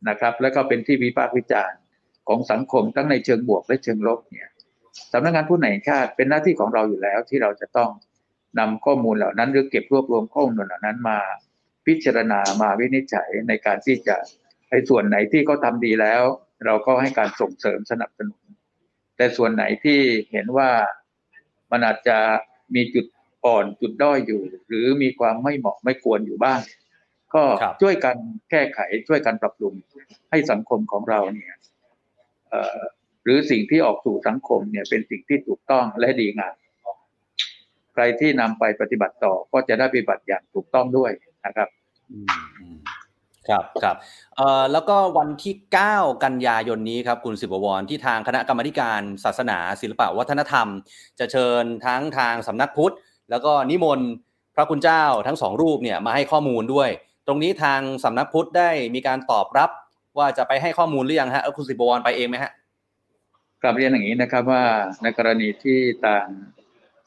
นะครับ แล้วก็เป็นที่วิพากษ์วิจารณ์ของสังคมทั้งในเชิงบวกและเชิงลบเนี่ย สำนักงานผู้ไหนแห่งชาติเป็นหน้าที่ของเราอยู่แล้วที่เราจะต้องนำข้อมูลเหล่านั้น หรือเก็บรวบรวมข้อมูลเหล่านั้นมาพิจารณามาวินิจฉัยในการที่จะในส่วนไหนที่เขาทำดีแล้ว เราก็ให้การส่งเสริมสนับสนุน แต่ส่วนไหนที่เห็นว่ามันอาจจะมีจุดอ่อนจุดด้อยอยู่ หรือมีความไม่เหมาะไม่ควรอยู่บ้าง ก็ช่วยกันแก้ไขช่วยกันปรับปรุงให้สังคมของเราเนี่ย หรือสิ่งที่ออกสู่สังคมเนี่ยเป็นสิ่งที่ถูกต้องและดีงามใครที่นำไปปฏิบัติต่อก็จะได้ปฏิบัติอย่างถูกต้องด้วยนะครับครับครับเอ่อแล้วก็วันที่ 9 กันยายนนี้ครับคุณสิบวรที่ทางคณะกรรมการศาสนา ศิลปวัฒนธรรม จะเชิญทั้งทางสำนักพุทธ แล้วก็นิมนต์พระคุณเจ้าทั้งสองรูปเนี่ยมาให้ข้อมูลด้วย ตรงนี้ทางสำนักพุทธได้มีการตอบรับว่าจะไปให้ข้อมูลหรือยังฮะเออคุณสิบวรไปเองไหมฮะ กลับเรียนอย่างนี้นะครับว่าในกรณีที่ทาง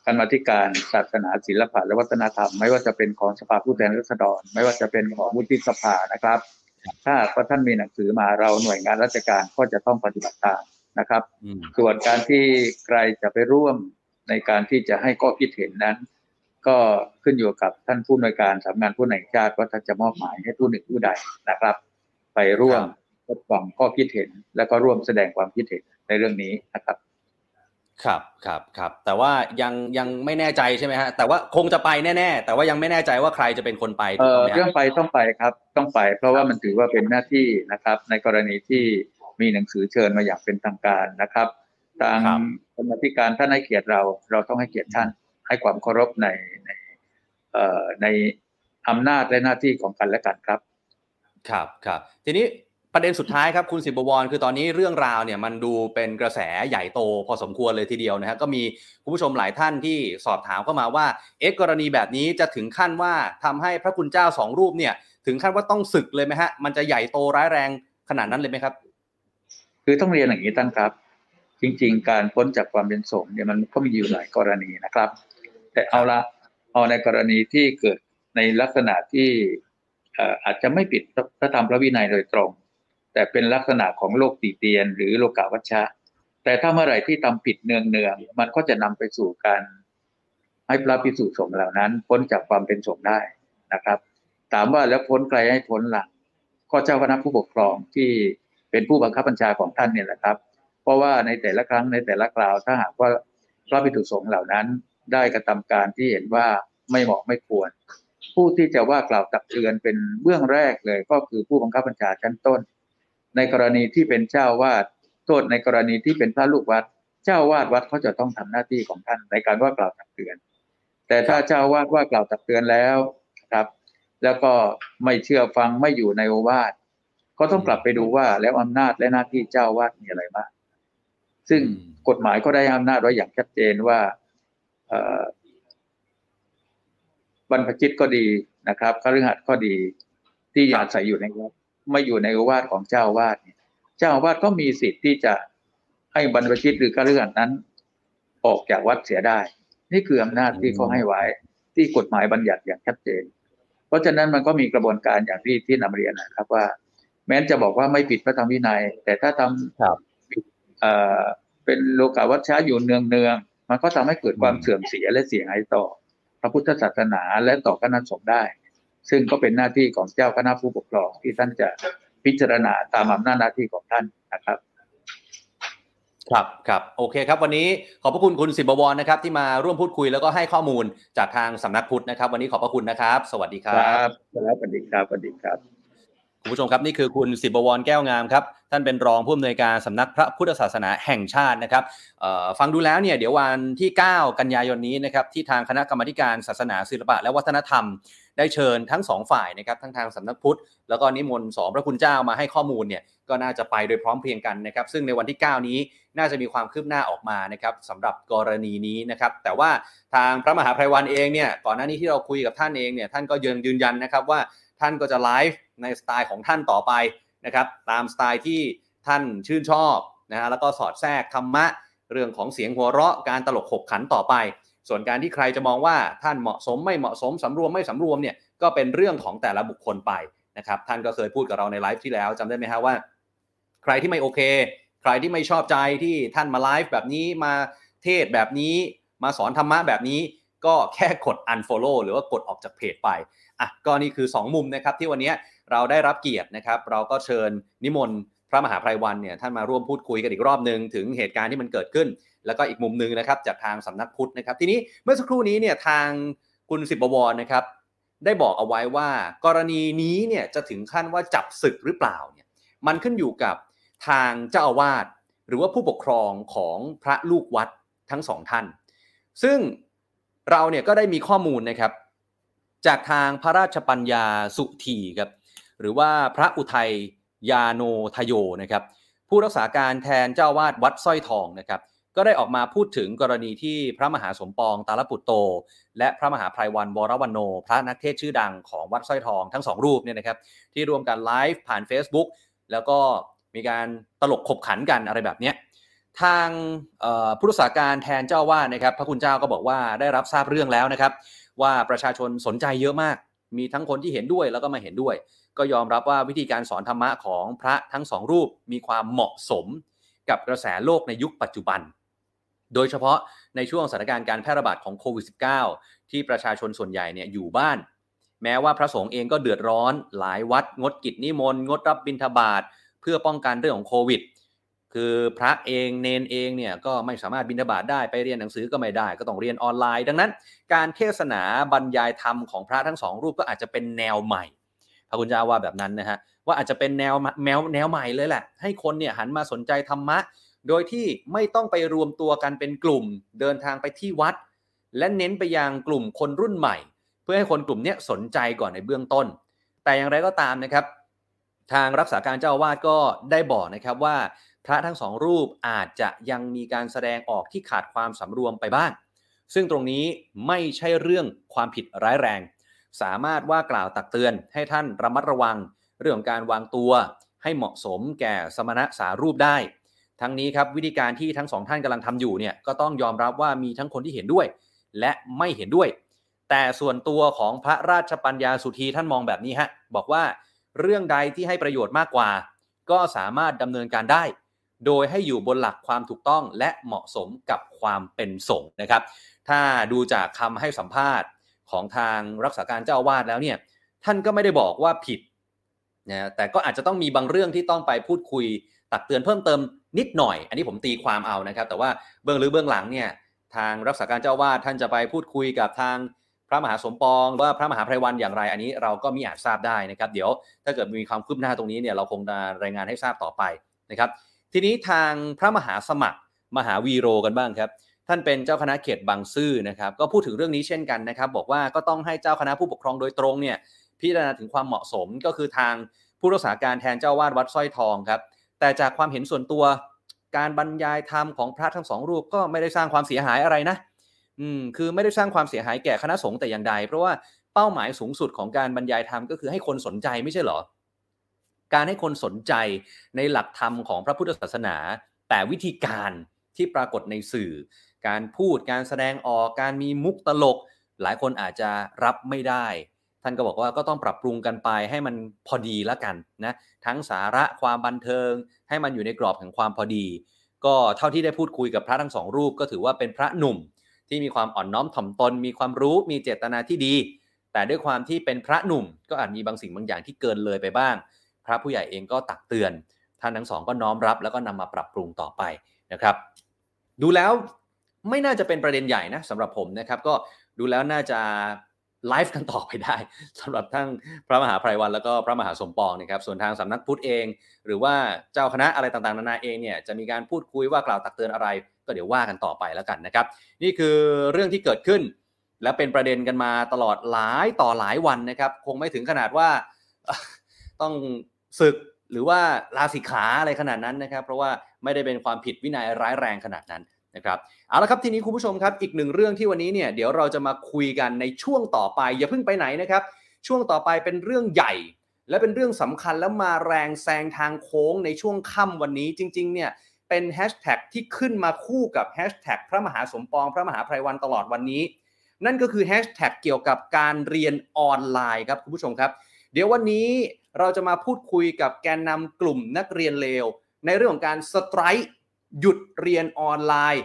คณะกรรมาธิการศาสนาศิลปะและวัฒนธรรม ไม่ว่าจะเป็นของสภาผู้แทนราษฎร ไม่ว่าจะเป็นของวุฒิสภานะครับ ถ้าพระท่านมีหนังสือมาเราหน่วยงานราชการก็จะต้องปฏิบัติตามนะครับ ส่วนการที่ใครจะไปร่วมในการที่จะให้ข้อคิดเห็นนั้น ก็ขึ้นอยู่กับท่านผู้อำนวยการสำนักงานผู้แห่งชาติว่าท่านจะมอบหมายให้ผู้หนึ่งผู้ใดนะครับ ไปร่วมรับฟังข้อคิดเห็น แล้วก็ร่วมแสดงความคิดเห็น ในเรื่องนี้นะครับครับครับครับแต่ว่ายังยังไม่แน่ใจใช่ไหมฮะแต่ว่าคงจะไปแน่ๆแต่ว่ายังไม่แน่ใจว่าใครจะเป็นคนไปเอ่ถูกอต้องไหมเรื่อฮะงไปต้องไปครับต้องไป เพราะว่ามันถือว่าเป็นหน้าที่นะครับ ในกรณีที่มีหนังสือเชิญมาอย่างเป็นทางการนะครับทางกรรมาธิการท่านให้เกียรติเรา เราต้องให้เกียรติท่านให้ความเคารพในในเอ่อในอำนาจและหน้าที่ของกันและกันครับ ครับครับทีนี้ ประเด็นสุดท้ายครับคุณสิบบวรคือตอนนี้เรื่องราวเนี่ยมันดูเป็นกระแสใหญ่โตพอสมควรเลยทีเดียวนะฮะก็มีคุณผู้ชมหลายท่านที่สอบถามเข้ามาว่าเอ๊ะกรณีแบบนี้จะถึงขั้นว่าทำให้พระคุณเจ้าสองรูปเนี่ย ถึงขั้นว่าต้องศึกเลยไหมฮะมันจะใหญ่โตร้ายแรงขนาดนั้นเลยไหมครับ คือต้องเรียนอย่างนี้ท่านครับ จริง ๆ การพ้นจากความเป็นสงฆ์เนี่ยมันก็มีอยู่หลายกรณีนะครับ แต่เอาละเอาในกรณีที่เกิดในลักษณะที่อาจจะไม่ผิดพระธรรมพระวินัยโดยตรง แต่เป็นลักษณะของโลกตีเตียน หรือโลกาวัชชะ แต่ถ้าเมื่อไหร่ที่ทำผิดเนืองๆมันก็จะนำไปสู่การให้พระพิสุสงฆ์เหล่านั้น พ้นจากความเป็นสงฆ์ได้นะครับ ถามว่าแล้วพ้นใครให้พ้นหลังก็เจ้าคณะผู้ปกครองที่เป็นผู้บังคับบัญชาของท่านเนี่ยแหละครับ เพราะว่าในแต่ละครั้งในแต่ละคราวถ้าหากว่าพระภิกษุสงฆ์เหล่านั้น ได้กระทำการที่เห็นว่าไม่เหมาะไม่ควร ผู้ที่จะว่ากล่าวตักเตือนเป็นเบื้องแรกเลย ก็คือผู้บังคับบัญชาชั้นต้น ในกรณีที่เป็นเจ้าวาดโทษในกรณีที่เป็นพระลูกวัด เจ้าวาดวัดเขาจะต้องทำหน้าที่ของท่านในการว่ากล่าวตักเตือน แต่ถ้าเจ้าวาดว่ากล่าวตักเตือนแล้วครับ แล้วก็ไม่เชื่อฟังไม่อยู่ในโอวาทก็ต้องกลับไปดูว่าแล้วอำนาจและหน้าที่เจ้าวาดมีอะไรบ้างซึ่งกฎหมายก็ได้อำนาจไว้อย่างชัดเจนว่าบรรพชิตก็ดีนะครับคฤหัสถ์ก็ดีที่อาศัยอยู่ในวัด ไม่อยู่ในโอวาทของเจ้าวาดเนี่ยเจ้าวาดก็มีสิทธิ์ที่จะให้บรรพชิตหรือคฤหัสถ์นั้น ออกจากวัดเสียได้ นี่คืออำนาจที่เขาให้ไว้ที่กฎหมายบัญญัติอย่างชัดเจน เพราะฉะนั้นมันก็มีกระบวนการอย่างที่ที่นำเรียนนะครับว่า แม้จะบอกว่าไม่ผิดพระธรรมวินัย แต่ถ้าทำเป็นโลกาวัชชะอยู่เนืองเนืองมันก็ทำให้เกิดความเสื่อมเสียและเสียหายต่อพระพุทธศาสนาและต่อคณะสงฆ์ได้ ซึ่งก็เป็นหน้าที่ของเจ้าคณะผู้ปกครองที่ท่านจะพิจารณาตามอำนาจหน้าที่ของท่านนะครับครับครับโอเคครับ วันนี้ขอบพระคุณคุณสิบบวรนะครับ ที่มาร่วมพูดคุยแล้วก็ให้ข้อมูลจากทางสำนักพุทธนะครับ วันนี้ขอบพระคุณนะครับ สวัสดีครับครับสวัสดีครับสวัสดีครับคุณผู้ชมครับนี่คือคุณสิบบวรแก้วงามครับท่านเป็นรองผู้อำนวยการสำนักพระพุทธศาสนาแห่งชาตินะครับฟังดูแล้วเนี่ยเดี๋ยววันที่ 9 กันยายนนี้นะครับที่ทางคณะกรรมการศาสนาศิลปะและวัฒนธรรม ได้เชิญทั้งสองฝ่ายนะครับทั้งทางสำนักพุทธแล้วก็นิมนต์สองพระคุณเจ้ามาให้ข้อมูลเนี่ยก็น่าจะไปโดยพร้อมเพรียงกันนะครับ ซึ่งในวันที่ 9 นี้น่าจะมีความคืบหน้าออกมานะครับสำหรับกรณีนี้นะครับ แต่ว่าทางพระมหาภัยวันเองเนี่ยก่อนหน้านี้ที่เราคุยกับท่านเองเนี่ยท่านก็ยืนยืนยันนะครับว่าท่านก็จะไลฟ์ในสไตล์ของท่านต่อไปนะครับตามสไตล์ที่ท่านชื่นชอบนะฮะแล้วก็สอดแทรกธรรมะเรื่องของเสียงหัวเราะการตลกขบขันต่อไป ส่วนการที่ใครจะมองว่าท่านเหมาะสมไม่เหมาะสมสำรวมไม่สำรวมเนี่ยก็เป็นเรื่องของแต่ละบุคคลไปนะครับท่านก็เคยพูดกับเราในไลฟ์ที่แล้วจำได้ไหมฮะว่า ใครที่ไม่โอเค ใครที่ไม่ชอบใจที่ท่านมาไลฟ์แบบนี้มาเทศแบบนี้มาสอนธรรมะแบบนี้ ก็แค่กด unfollow หรือว่ากดออกจากเพจไปอะก็นี่คือ 2 มุมนะครับที่วันนี้เราได้รับเกียรตินะครับ เราก็เชิญนิมนต์พระมหาภัยวันเนี่ยท่านมาร่วมพูดคุยกันอีกรอบหนึ่งถึงเหตุการณ์ที่มันเกิดขึ้น แล้วก็อีกมุมหนึ่งนะครับจากทางสำนักพุทธนะครับ ทีนี้เมื่อสักครู่นี้เนี่ยทางคุณสิบบวรนะครับ ได้บอกเอาไว้ว่ากรณีนี้เนี่ยจะถึงขั้นว่าจับศึกหรือเปล่าเนี่ยมันขึ้นอยู่กับทางเจ้าอาวาสหรือว่าผู้ปกครองของพระลูกวัดทั้งสองท่าน ซึ่งเราเนี่ยก็ได้มีข้อมูลนะครับ จากทางพระราชปัญญาสุธีครับหรือว่าพระอุทัยยาโนทโยนะครับ ผู้รักษาการแทนเจ้าวาดวัดสร้อยทองนะครับ ก็ได้ออกมาพูดถึงกรณีที่พระมหาสมปองตาลปุตโต และพระมหาภัยวันวรวันโน พระนักเทศชื่อดังของวัดสร้อยทองทั้งสองรูปเนี่ยนะครับที่รวมกันไลฟ์ผ่าน Facebook แล้วก็มีการตลกขบขันกันอะไรแบบนี้ทางผู้รักษาการแทนเจ้าว่านะครับพระคุณเจ้าก็บอกว่าได้รับทราบเรื่องแล้วนะครับ ว่าประชาชนสนใจเยอะมาก มีทั้งคนที่เห็นด้วยแล้วก็ไม่เห็นด้วย ก็ยอมรับว่าวิธีการสอนธรรมะของพระทั้งสองรูปมีความเหมาะสมกับกระแสโลกในยุคปัจจุบัน โดยเฉพาะในช่วงสถานการณ์การแพร่ระบาดของโควิด -19 ที่ประชาชนส่วนใหญ่เนี่ยอยู่บ้าน แม้ว่าพระสงฆ์เองก็เดือดร้อน หลายวัด งดกิจนิมนต์งดรับบิณฑบาตเพื่อป้องกันเรื่องของโควิด คือพระเองเนนเองเนี่ยก็ไม่สามารถบิณฑบาตได้ไปเรียนหนังสือก็ไม่ได้ ก็ต้องเรียนออนไลน์ ดังนั้น การเทศนาบรรยายธรรมของพระทั้งสองรูปก็อาจจะเป็นแนวใหม่พระคุณเจ้าว่าแบบนั้นนะฮะว่าอาจจะเป็นแนวแนวแนวใหม่เลยแหละ ให้คนเนี่ยหันมาสนใจธรรมะ โดยที่ไม่ต้องไปรวมตัวกันเป็นกลุ่ม เดินทางไปที่วัด และเน้นไปยังกลุ่มคนรุ่นใหม่ เพื่อให้คนกลุ่มนี้สนใจก่อนในเบื้องต้น แต่อย่างไรก็ตามนะครับ ทางรักษาการเจ้าอาวาสก็ได้บอกนะครับว่า พระทั้งสองรูปอาจจะยังมีการแสดงออกที่ขาดความสำรวมไปบ้าง ซึ่งตรงนี้ไม่ใช่เรื่องความผิดร้ายแรง สามารถว่ากล่าวตักเตือนให้ท่านระมัดระวัง เรื่องการวางตัว ให้เหมาะสมแก่สมณะสารูปได้ ทั้งนี้ครับวิธีการที่ทั้งสองท่านกำลังทำอยู่เนี่ยก็ต้องยอมรับว่ามีทั้งคนที่เห็นด้วย และไม่เห็นด้วย แต่ส่วนตัวของพระราชปัญญาสุธีท่านมองแบบนี้ฮะบอกว่าเรื่องใดที่ให้ประโยชน์มากกว่า ก็สามารถดำเนินการได้ โดยให้อยู่บนหลักความถูกต้องและเหมาะสมกับความเป็นสงฆ์นะครับ ถ้าดูจากคำให้สัมภาษณ์ของทางรักษาการเจ้าวาดแล้วเนี่ยท่านก็ไม่ได้บอกว่าผิดนะแต่ก็อาจจะต้องมีบางเรื่องที่ต้องไปพูดคุยตักเตือนเพิ่มเติม นิดหน่อย อันนี้ผมตีความเอานะครับ แต่ว่าเบื้องลึกเบื้องหลังเนี่ยทางรักษาการเจ้าวาดท่านจะไปพูดคุยกับทางพระมหาสมปองว่าพระมหาไพรวันอย่างไร อันนี้เราก็มีอาจทราบได้นะครับ เดี๋ยวถ้าเกิดมีความคืบหน้าตรงนี้เนี่ยเราคงจะรายงานให้ทราบต่อไปนะครับ ทีนี้ทางพระมหาสมัครมหาวีโรกันบ้างครับ ท่านเป็นเจ้าคณะเขตบางซื่อนะครับ ก็พูดถึงเรื่องนี้เช่นกันนะครับ บอกว่าก็ต้องให้เจ้าคณะผู้ปกครองโดยตรงเนี่ยพิจารณาถึงความเหมาะสมก็คือทางผู้รักษาการแทนเจ้าวาดวัดสร้อยทองครับ แต่จากความเห็นส่วนตัว การบรรยายธรรมของพระทั้งสองรูปก็ไม่ได้สร้างความเสียหายอะไรนะอืมคือไม่ได้สร้างความเสียหายแก่คณะสงฆ์แต่อย่างใด เพราะว่าเป้าหมายสูงสุดของการบรรยายธรรมก็คือให้คนสนใจไม่ใช่เหรอ การให้คนสนใจในหลักธรรมของพระพุทธศาสนา แต่วิธีการที่ปรากฏในสื่อ การพูดการแสดงออกการมีมุกตลก หลายคนอาจจะรับไม่ได้ ท่านก็บอกว่าก็ต้องปรับปรุงกันไปให้มันพอดีแล้วกันนะทั้งสาระความบันเทิง ให้มันอยู่ในกรอบแห่งความพอดี ก็เท่าที่ได้พูดคุยกับพระทั้งสองรูป ก็ถือว่าเป็นพระหนุ่ม ที่มีความอ่อนน้อมถ่อมตน มีความรู้มีเจตนาที่ดี แต่ด้วยความที่เป็นพระหนุ่ม ก็อาจมีบางสิ่งบางอย่างที่เกินเลยไปบ้าง พระผู้ใหญ่เองก็ตักเตือน ท่านทั้งสองก็น้อมรับแล้วก็นำมาปรับปรุงต่อไปนะครับดูแล้วไม่น่าจะเป็นประเด็นใหญ่นะสำหรับผมนะครับก็ดูแล้วน่าจะ ไลฟ์กันต่อไปได้สำหรับทั้งพระมหาไพรวันแล้วก็พระมหาสมปองนะครับส่วนทางสำนักพุทธเอง หรือว่าเจ้าคณะอะไรต่างๆ นานาเองเนี่ยจะมีการพูดคุยว่ากล่าวตักเตือนอะไร ก็เดี๋ยวว่ากันต่อไปแล้วกันนะครับ นี่คือเรื่องที่เกิดขึ้น และเป็นประเด็นกันมาตลอดหลายต่อหลายวันนะครับ คงไม่ถึงขนาดว่าต้องสึกหรือว่าลาสิกขาอะไรขนาดนั้นนะครับ เพราะว่าไม่ได้เป็นความผิดวินัยร้ายแรงขนาดนั้น นะครับเอาละครับทีนี้คุณผู้ชมครับอีกหนึ่งเรื่องที่วันนี้เนี่ยเดี๋ยวเราจะมาคุยกันในช่วงต่อไป อย่าเพิ่งไปไหนนะครับ ช่วงต่อไปเป็นเรื่องใหญ่ และเป็นเรื่องสำคัญแล้วมาแรงแซงทางโค้งในช่วงค่ำวันนี้จริง ๆ เนี่ยเป็นแฮชแท็กที่ขึ้นมาคู่กับแฮชแท็กพระมหาสมปอง พระมหาไพรวัลย์ตลอดวันนี้ นั่นก็คือแฮชแท็กเกี่ยวกับการเรียนออนไลน์ครับคุณผู้ชมครับ เดี๋ยววันนี้เราจะมาพูดคุยกับแกนนำกลุ่มนักเรียนเลวในเรื่องของการสไตร์ หยุดเรียนออนไลน์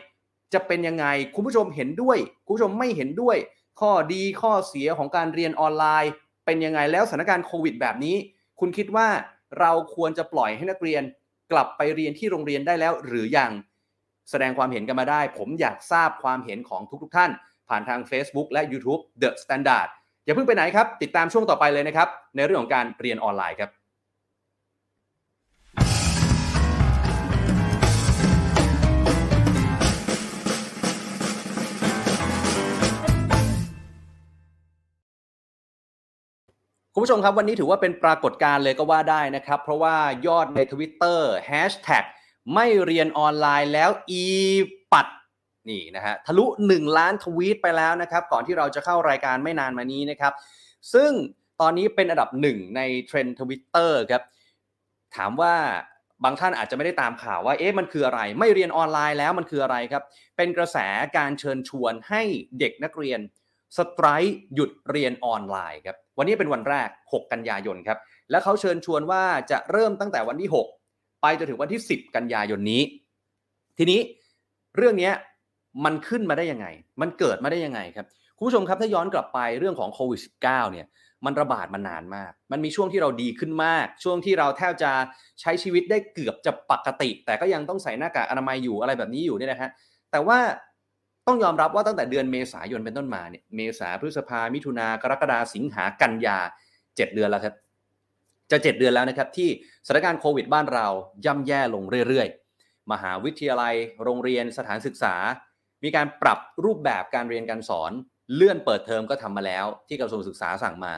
จะเป็นยังไง คุณผู้ชมเห็นด้วย คุณผู้ชมไม่เห็นด้วย ข้อดีข้อเสียของการเรียนออนไลน์ เป็นยังไงแล้วสถานการณ์โควิดแบบนี้ คุณคิดว่าเราควรจะปล่อยให้นักเรียนกลับไปเรียนที่โรงเรียนได้แล้วหรือยังแสดงความเห็นกันมาได้ ผมอยากทราบความเห็นของทุกๆท่าน ผ่านทาง Facebook และ YouTube The Standard อย่าเพิ่งไปไหนครับ ติดตามช่วงต่อไปเลยนะครับ ในเรื่องของการเรียนออนไลน์ครับ คุณผู้ชมครับวันนี้ถือว่าเป็นปรากฏการณ์เลยก็ว่าได้นะครับ เพราะว่ายอดใน Twitter Hashtag ไม่เรียนออนไลน์แล้วอีปัดนี่นะฮะทะลุ 1 ล้านทวีตไปแล้วนะครับก่อนที่เราจะเข้ารายการไม่นานมานี้นะครับ ซึ่งตอนนี้เป็นอันดับหนึ่งในเทรนด์ทวิตเตอร์ครับถามว่าบางท่านอาจจะไม่ได้ตามข่าวว่าเอ๊ะมันคืออะไร ไม่เรียนออนไลน์แล้วมันคืออะไรครับ เป็นกระแสการเชิญชวนให้เด็กนักเรียน strike หยุดเรียนออนไลน์ครับวันนี้เป็นวันแรก 6 กันยายนครับและเขาเชิญชวนว่าจะเริ่มตั้งแต่วันที่ 6 ไปจนถึงวันที่ 10 กันยายนนี้ ทีนี้เรื่องนี้มันขึ้นมาได้ยังไง มันเกิดมาได้ยังไงครับคุณผู้ชมครับถ้าย้อนกลับไปเรื่องของโควิด -19 เนี่ยมันระบาดมานานมาก มันมีช่วงที่เราดีขึ้นมาก ช่วงที่เราแทบจะใช้ชีวิตได้เกือบจะปกติ แต่ก็ยังต้องใส่หน้ากากอนามัยอยู่อะไรแบบนี้อยู่เนี่ยนะฮะแต่ว่า ต้องยอมรับว่าตั้งแต่เดือนเมษายนเป็นต้นมาเนี่ยเมษาพฤษภามิถุนากรกฎาสิงหากันยา 7 เดือนแล้วครับ จะ 7 เดือนแล้วนะครับ ที่สถานการณ์โควิดบ้านเราย่ำแย่ลงเรื่อยๆ มหาวิทยาลัย โรงเรียนสถานศึกษา มีการปรับรูปแบบการเรียนการสอน เลื่อนเปิดเทอมก็ทำมาแล้ว ที่กระทรวงศึกษาสั่งมา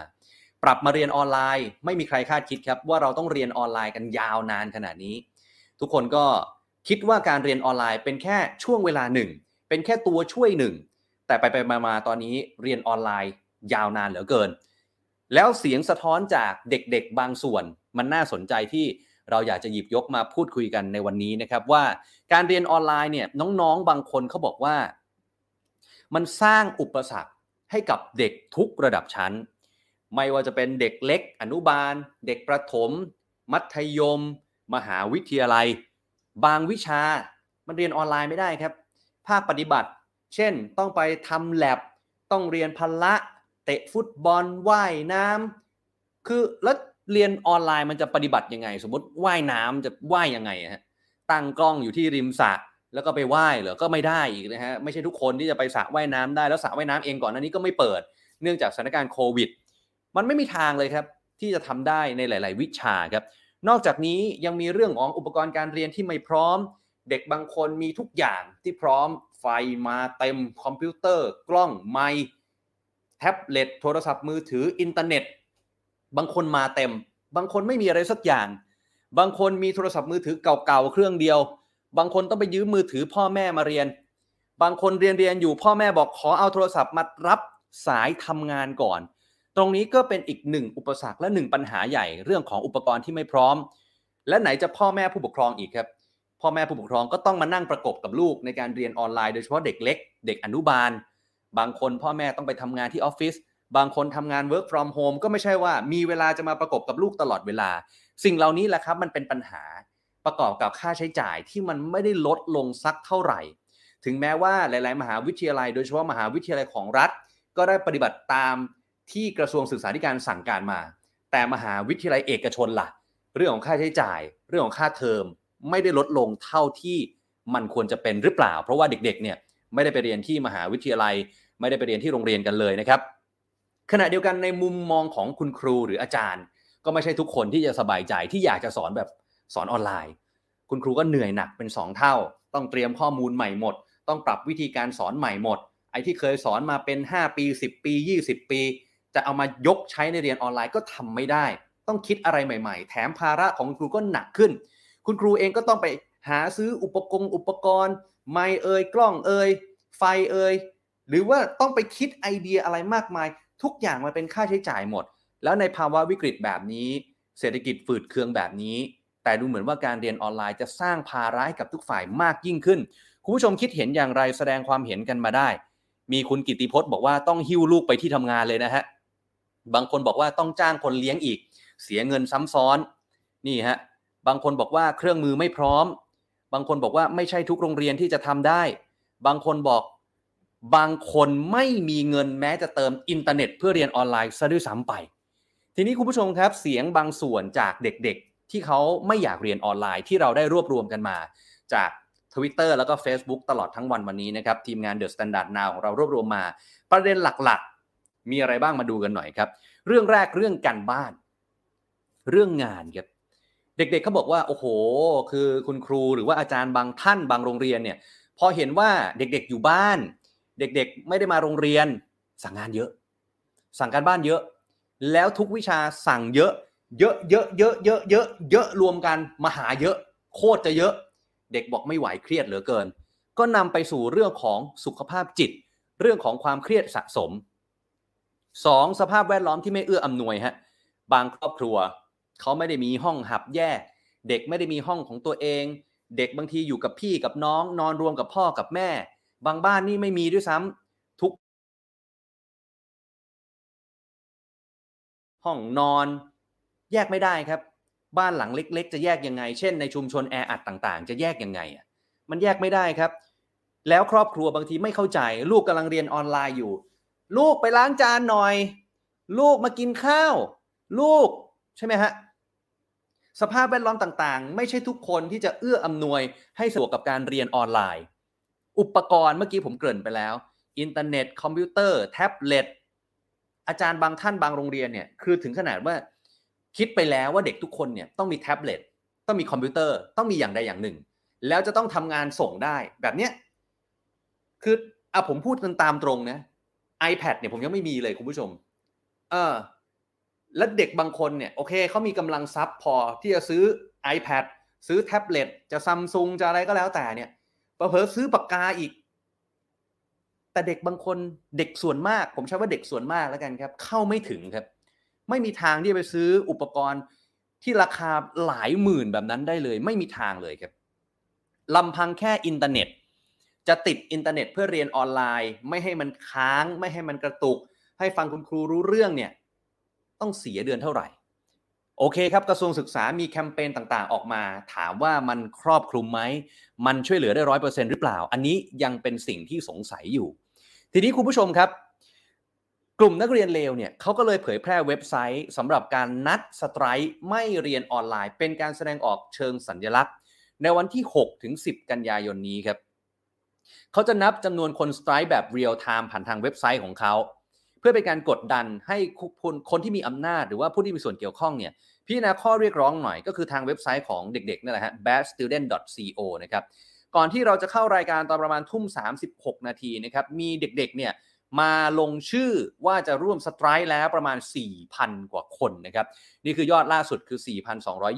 ปรับมาเรียนออนไลน์ ไม่มีใครคาดคิดครับ ว่าเราต้องเรียนออนไลน์กันยาวนานขนาดนี้ ทุกคนก็คิดว่าการเรียนออนไลน์เป็นแค่ช่วงเวลาหนึ่ง เป็นแค่ตัวช่วยหนึ่ง แต่ไปไปมาตอนนี้เรียนออนไลน์ยาวนานเหลือเกิน แล้วเสียงสะท้อนจากเด็กๆบางส่วน มันน่าสนใจที่เราอยากจะหยิบยกมาพูดคุยกันในวันนี้นะครับว่าการเรียนออนไลน์เนี่ยน้องๆบางคนเขาบอกว่า มันสร้างอุปสรรคให้กับเด็กทุกระดับชั้น ไม่ว่าจะเป็นเด็กเล็ก อนุบาล เด็กประถม มัธยม มหาวิทยาลัย บางวิชามันเรียนออนไลน์ไม่ได้ครับ ภาคปฏิบัติ เช่นต้องไปทำแลบต้องเรียนพละเตะฟุตบอลว่ายน้ำคือแล้วเรียนออนไลน์มันจะปฏิบัติยังไง สมมติว่ายน้ำจะว่ายยังไงฮะตั้งกล้องอยู่ที่ริมสระแล้วก็ไปว่ายเหรอก็ไม่ได้อีกนะฮะไม่ใช่ทุกคนที่จะไปสระว่ายน้ำได้แล้วสระว่ายน้ำเองก่อนหน้านี้ก็ไม่เปิด เนื่องจากสถานการณ์โควิด มันไม่มีทางเลยครับ ที่จะทำได้ในหลาย ๆ วิชาครับ นอกจากนี้ยังมีเรื่องของอุปกรณ์การเรียนที่ไม่พร้อม เด็กบางคนมีทุกอย่างที่พร้อมไฟมาเต็มคอมพิวเตอร์ กล้องไมค์แท็บเล็ตโทรศัพท์มือถืออินเทอร์เน็ต บางคนมาเต็ม บางคนไม่มีอะไรสักอย่าง บางคนมีโทรศัพท์มือถือเก่าๆเครื่องเดียว บางคนต้องไปยืมมือถือพ่อแม่มาเรียน บางคนเรียนเรียนอยู่พ่อแม่บอกขอเอาโทรศัพท์มารับสายทำงานก่อน ตรงนี้ก็เป็นอีกหนึ่งอุปสรรคและหนึ่งปัญหาใหญ่เรื่องของอุปกรณ์ที่ไม่พร้อม และไหนจะพ่อแม่ผู้ปกครองอีกครับ พ่อแม่ผู้ปกครองก็ต้องมานั่งประกบกับลูกในการเรียนออนไลน์โดยเฉพาะเด็กเล็ก เด็กอนุบาล บางคนพ่อแม่ต้องไปทำงานที่ออฟฟิศบางคนทำงาน work from home ก็ไม่ใช่ว่ามีเวลาจะมาประกบกับลูกตลอดเวลา สิ่งเหล่านี้แหละครับมันเป็นปัญหาประกอบกับค่าใช้จ่ายที่มันไม่ได้ลดลงสักเท่าไหร่ ถึงแม้ว่าหลาย ๆ มหาวิทยาลัย โดยเฉพาะมหาวิทยาลัยของรัฐ ก็ได้ปฏิบัติตามที่กระทรวงศึกษาธิการสั่งการมา แต่มหาวิทยาลัยเอกชนล่ะ เรื่องของค่าใช้จ่าย เรื่องของค่าเทอม ไม่ได้ลดลงเท่าที่มันควรจะเป็นหรือเปล่า เพราะว่าเด็กๆเนี่ยไม่ได้ไปเรียนที่มหาวิทยาลัย ไม่ได้ไปเรียนที่โรงเรียนกันเลยนะครับ ขณะเดียวกันในมุมมองของคุณครูหรืออาจารย์ ก็ไม่ใช่ทุกคนที่จะสบายใจที่อยากจะสอนแบบสอนออนไลน์ คุณครูก็เหนื่อยหนักเป็น 2 เท่า ต้องเตรียมข้อมูลใหม่หมด ต้องปรับวิธีการสอนใหม่หมด ไอ้ที่เคยสอนมาเป็น 5 ปี 10 ปี 20 ปี จะเอามายกใช้ในเรียนออนไลน์ก็ทำไม่ได้ ต้องคิดอะไรใหม่ ๆ แถมภาระของคุณครูก็หนักขึ้น คุณครูเองก็ต้องไปหาซื้ออุปกรณ์อุปกรณ์ไมเอ่ยกล้องเอ่ยไฟเอ่ยหรือว่าต้องไปคิดไอเดียอะไรมากมาย ทุกอย่างมันเป็นค่าใช้จ่ายหมด แล้วในภาวะวิกฤตแบบนี้ เศรษฐกิจฝืดเคืองแบบนี้ แต่ดูเหมือนว่าการเรียนออนไลน์จะสร้างภาระให้กับทุกฝ่ายมากยิ่งขึ้น คุณผู้ชมคิดเห็นอย่างไรแสดงความเห็นกันมาได้ มีคุณกิติพจน์บอกว่าต้องหิ้วลูกไปที่ทำงานเลยนะฮะบางคนบอกว่าต้องจ้างคนเลี้ยงอีก เสียเงินซ้ำซ้อนนี่ฮะ บางคนบอกว่าเครื่องมือไม่พร้อม บางคนบอกว่าไม่ใช่ทุกโรงเรียนที่จะทำได้ บางคนบอกบางคนไม่มีเงินแม้จะเติมอินเทอร์เน็ตเพื่อเรียนออนไลน์ซะด้วยซ้ำไป ทีนี้คุณผู้ชมครับเสียงบางส่วนจากเด็กๆ ที่เขาไม่อยากเรียนออนไลน์ที่เราได้รวบรวมกันมา จาก Twitter แล้วก็ Facebook ตลอดทั้งวันวันนี้นะครับ ทีมงาน The Standard Now ของเรารวบรวมมา ประเด็นหลักๆ มีอะไรบ้างมาดูกันหน่อยครับ เรื่องแรกเรื่องการบ้าน เรื่องงานครับ เด็กๆเขาบอกว่าโอ้โห คือคุณครูหรือว่าอาจารย์บางท่านบางโรงเรียนเนี่ยพอเห็นว่าเด็กๆอยู่บ้าน เด็กๆไม่ได้มาโรงเรียน สั่งงานเยอะ สั่งการบ้านเยอะ แล้วทุกวิชาสั่งเยอะ เยอะเยอะเยอะเยอะเยอะเยอะรวมกันมหาเยอะ โคตรจะเยอะ เด็กบอกไม่ไหวเครียดเหลือเกิน ก็นำไปสู่เรื่องของสุขภาพจิต เรื่องของความเครียดสะสม 2. สภาพแวดล้อมที่ไม่เอื้ออำนวยฮะบางครอบครัว เขาไม่ได้มีห้องหับแยก เด็กไม่ได้มีห้องของตัวเอง เด็กบางทีอยู่กับพี่กับน้อง นอนรวมกับพ่อกับแม่ บางบ้านนี่ไม่มีด้วยซ้ำทุก ห้องนอน แยกไม่ได้ครับ บ้านหลังเล็ก ๆ จะแยกยังไง เช่นในชุมชนแออัดต่างๆ จะแยกยังไงอะมันแยกไม่ได้ครับ แล้วครอบครัวบางทีไม่เข้าใจ ลูกกำลังเรียนออนไลน์อยู่ ลูกไปล้างจานหน่อย ลูกมากินข้าว ลูกใช่ไหมฮะ สภาพแวดล้อมต่างๆ ไม่ใช่ทุกคนที่จะเอื้ออำนวยให้สะดวกกับการเรียนออนไลน์ อุปกรณ์เมื่อกี้ผมเกริ่นไปแล้ว อินเทอร์เน็ต คอมพิวเตอร์ แท็บเล็ต อาจารย์บางท่านบางโรงเรียนเนี่ย คือถึงขนาดว่าคิดไปแล้วว่าเด็กทุกคนเนี่ยต้องมีแท็บเล็ต ต้องมีคอมพิวเตอร์ ต้องมีอย่างใดอย่างหนึ่ง แล้วจะต้องทำงานส่งได้ แบบเนี้ย คืออะผมพูดกันตามตรงนะ iPad เนี่ยผมยังไม่มีเลยคุณผู้ชม เออ แล้วเด็กบางคนเนี่ยโอเคเขามีกำลังทรัพย์พอที่จะซื้อ iPad ซื้อแท็บเล็ตจะซัมซุงจะอะไรก็แล้วแต่เนี่ยเผลอซื้อปากกาอีก แต่เด็กบางคนเด็กส่วนมาก ผมใช้ว่าเด็กส่วนมากแล้วกันครับ เข้าไม่ถึงครับ ไม่มีทางที่จะไปซื้ออุปกรณ์ที่ราคาหลายหมื่นแบบนั้นได้เลย ไม่มีทางเลยครับลำพังแค่อินเทอร์เน็ต จะติดอินเทอร์เน็ตเพื่อเรียนออนไลน์ ไม่ให้มันค้าง ไม่ให้มันกระตุก ให้ฟังคุณครูรู้เรื่องเนี่ย ต้องเสียเดือนเท่าไหร่ โอเคครับกระทรวงศึกษามีแคมเปญต่างๆ ออกมา ถามว่ามันครอบคลุมไหม มันช่วยเหลือได้ร้อยเปอร์เซ็นต์หรือเปล่า อันนี้ยังเป็นสิ่งที่สงสัยอยู่ ทีนี้คุณผู้ชมครับ กลุ่มนักเรียนเลวเนี่ยเขาก็เลยเผยแพร่เว็บไซต์สำหรับการนัด strike ไม่เรียนออนไลน์ เป็นการแสดงออกเชิงสัญลักษณ์ ในวันที่6ถึง10 กันยายนนี้ครับเขาจะนับจำนวนคน strike แบบ real-time ผ่านทางเว็บไซต์ของเขา เพื่อเป็นการกดดันให้คนคนที่มีอำนาจหรือว่าผู้ที่มีส่วนเกี่ยวข้องเนี่ยพิจารณาข้อเรียกร้องหน่อยก็คือทางเว็บไซต์ของเด็กๆนั่นแหละฮะ badstudent.co นะครับก่อนที่เราจะเข้ารายการตอนประมาณทุ่ม 36 นาทีนะครับมีเด็กๆเนี่ยมาลงชื่อว่าจะร่วมสไตร์แล้วประมาณ 4,000 กว่าคนนะครับนี่คือยอดล่าสุดคือ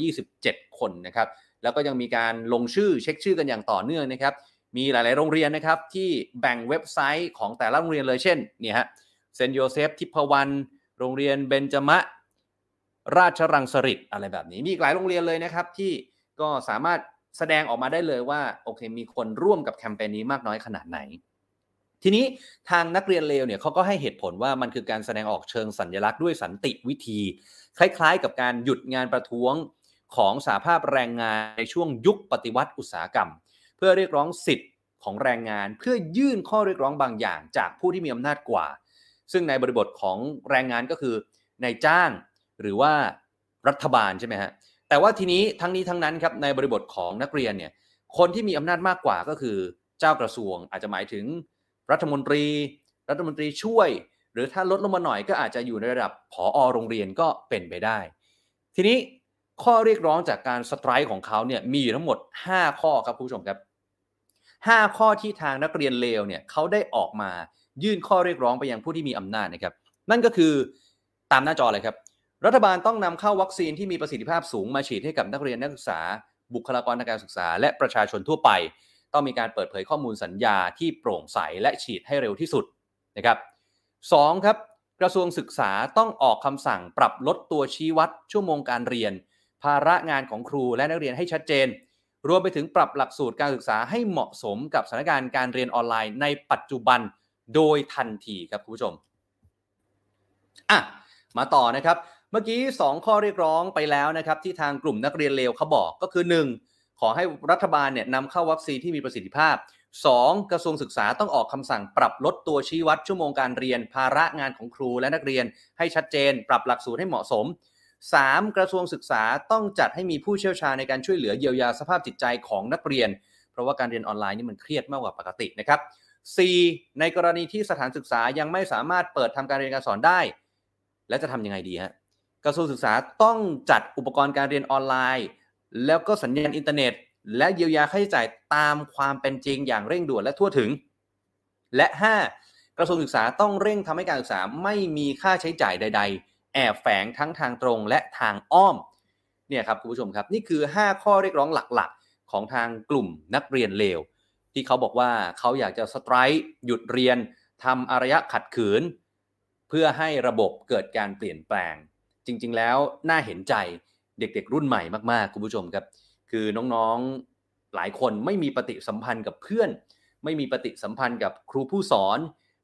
4,227 คนนะครับแล้วก็ยังมีการลงชื่อเช็คชื่อกันอย่างต่อเนื่องนะครับมีหลาย ๆ โรงเรียนนะครับที่แบ่งเว็บไซต์ของแต่ละโรงเรียนเลยเช่นเนี่ยฮะ เซนโยเซฟทิพวันโรงเรียนเบนจมะ ราชรังสฤษอะไรแบบนี้ มีอีกหลายโรงเรียนเลยนะครับ ที่ก็สามารถแสดงออกมาได้เลยว่าโอเคมีคนร่วมกับแคมเปญนี้มากน้อยขนาดไหน ทีนี้ทางนักเรียนเลวเนี่ยเขาก็ให้เหตุผลว่ามันคือการแสดงออกเชิงสัญญลักษณ์ด้วยสันติวิธี คล้ายๆ กับการหยุดงานประท้วงของสาภาพแรงงานในช่วงยุคปฏิวัติอุตสาหกรรม เพื่อเรียกร้องสิทธิ์ของแรงงานเพื่อยื่นข้อเรียกร้องบางอย่างจากผู้ที่มีอำนาจกว่า ซึ่งในบริบทของแรงงานก็คือนายจ้างหรือว่ารัฐบาลใช่ไหมฮะแต่ว่าทีนี้ทั้งนี้ทั้งนั้นครับในบริบทของนักเรียนเนี่ยคนที่มีอำนาจมากกว่าก็คือเจ้ากระทรวง อาจจะหมายถึงรัฐมนตรี รัฐมนตรีช่วย หรือถ้าลดลงมาหน่อยก็อาจจะอยู่ในระดับผอโรงเรียนก็เป็นไปได้ ทีนี้ข้อเรียกร้องจากการสไตร์ของเขาเนี่ยมีอยู่ทั้งหมด 5 ข้อครับผู้ชมครับ 5 ข้อที่ทางนักเรียนเลวเนี่ยเขาได้ออกมา ยื่นข้อเรียกร้องไปยังผู้ที่มีอำนาจนะครับ นั่นก็คือตามหน้าจอเลยครับ รัฐบาลต้องนำเข้าวัคซีนที่มีประสิทธิภาพสูงมาฉีดให้กับนักเรียนนักศึกษา บุคลากรทางการศึกษา และประชาชนทั่วไป ต้องมีการเปิดเผยข้อมูลสัญญาที่โปร่งใสและฉีดให้เร็วที่สุดนะครับสองครับกระทรวงศึกษาต้องออกคำสั่งปรับลดตัวชี้วัด ชั่วโมงการเรียน ภาระงานของครูและนักเรียนให้ชัดเจน รวมไปถึงปรับหลักสูตรการศึกษาให้เหมาะสมกับสถานการณ์การเรียนออนไลน์ในปัจจุบัน โดยทันทีครับคุณผู้ชมอะมาต่อนะครับ เมื่อกี้ 2 ข้อเรียกร้องไปแล้วนะครับ ที่ทางกลุ่มนักเรียนเลวเขาบอกก็คือ 1. ขอให้รัฐบาลเนี่ยนำเข้าวัคซีนที่มีประสิทธิภาพ 2. กระทรวงศึกษาต้องออกคำสั่งปรับลดตัวชี้วัดชั่วโมงการเรียน ภาระงานของครูและนักเรียน ให้ชัดเจน ปรับหลักสูตรให้เหมาะสม 3. กระทรวงศึกษาต้องจัดให้มีผู้เชี่ยวชาญในการช่วยเหลือเยียวยาสภาพจิตใจของนักเรียน เพราะว่าการเรียนออนไลน์นี่มันเครียดมากกว่าปกตินะครับ 4. ในกรณีที่สถานศึกษายังไม่สามารถเปิดทำการเรียนการสอนได้ แล้วจะทำยังไงดีฮะกระทรวงศึกษาต้องจัดอุปกรณ์การเรียนออนไลน์ แล้วก็สัญญาณอินเทอร์เน็ต และเยียวยาค่าใช้จ่ายตามความเป็นจริงอย่างเร่งด่วนและทั่วถึง และ 5. กระทรวงศึกษาต้องเร่งทำให้การศึกษาไม่มีค่าใช้จ่ายใด ๆ แอบแฝงทั้งทางตรงและทางอ้อมเนี่ยครับคุณผู้ชมครับ นี่คือ 5 ข้อเรียกร้องหลักๆ ของทางกลุ่มนักเรียนเลว ที่เขาบอกว่าเขาอยากจะสไตร์หยุดเรียนทำอารยะขัดขืน เพื่อให้ระบบเกิดการเปลี่ยนแปลง จริง ๆ แล้วน่าเห็นใจเด็กๆ รุ่นใหม่มากๆคุณผู้ชมครับ คือน้องๆหลายคนไม่มีปฏิสัมพันธ์กับเพื่อน ไม่มีปฏิสัมพันธ์กับครูผู้สอน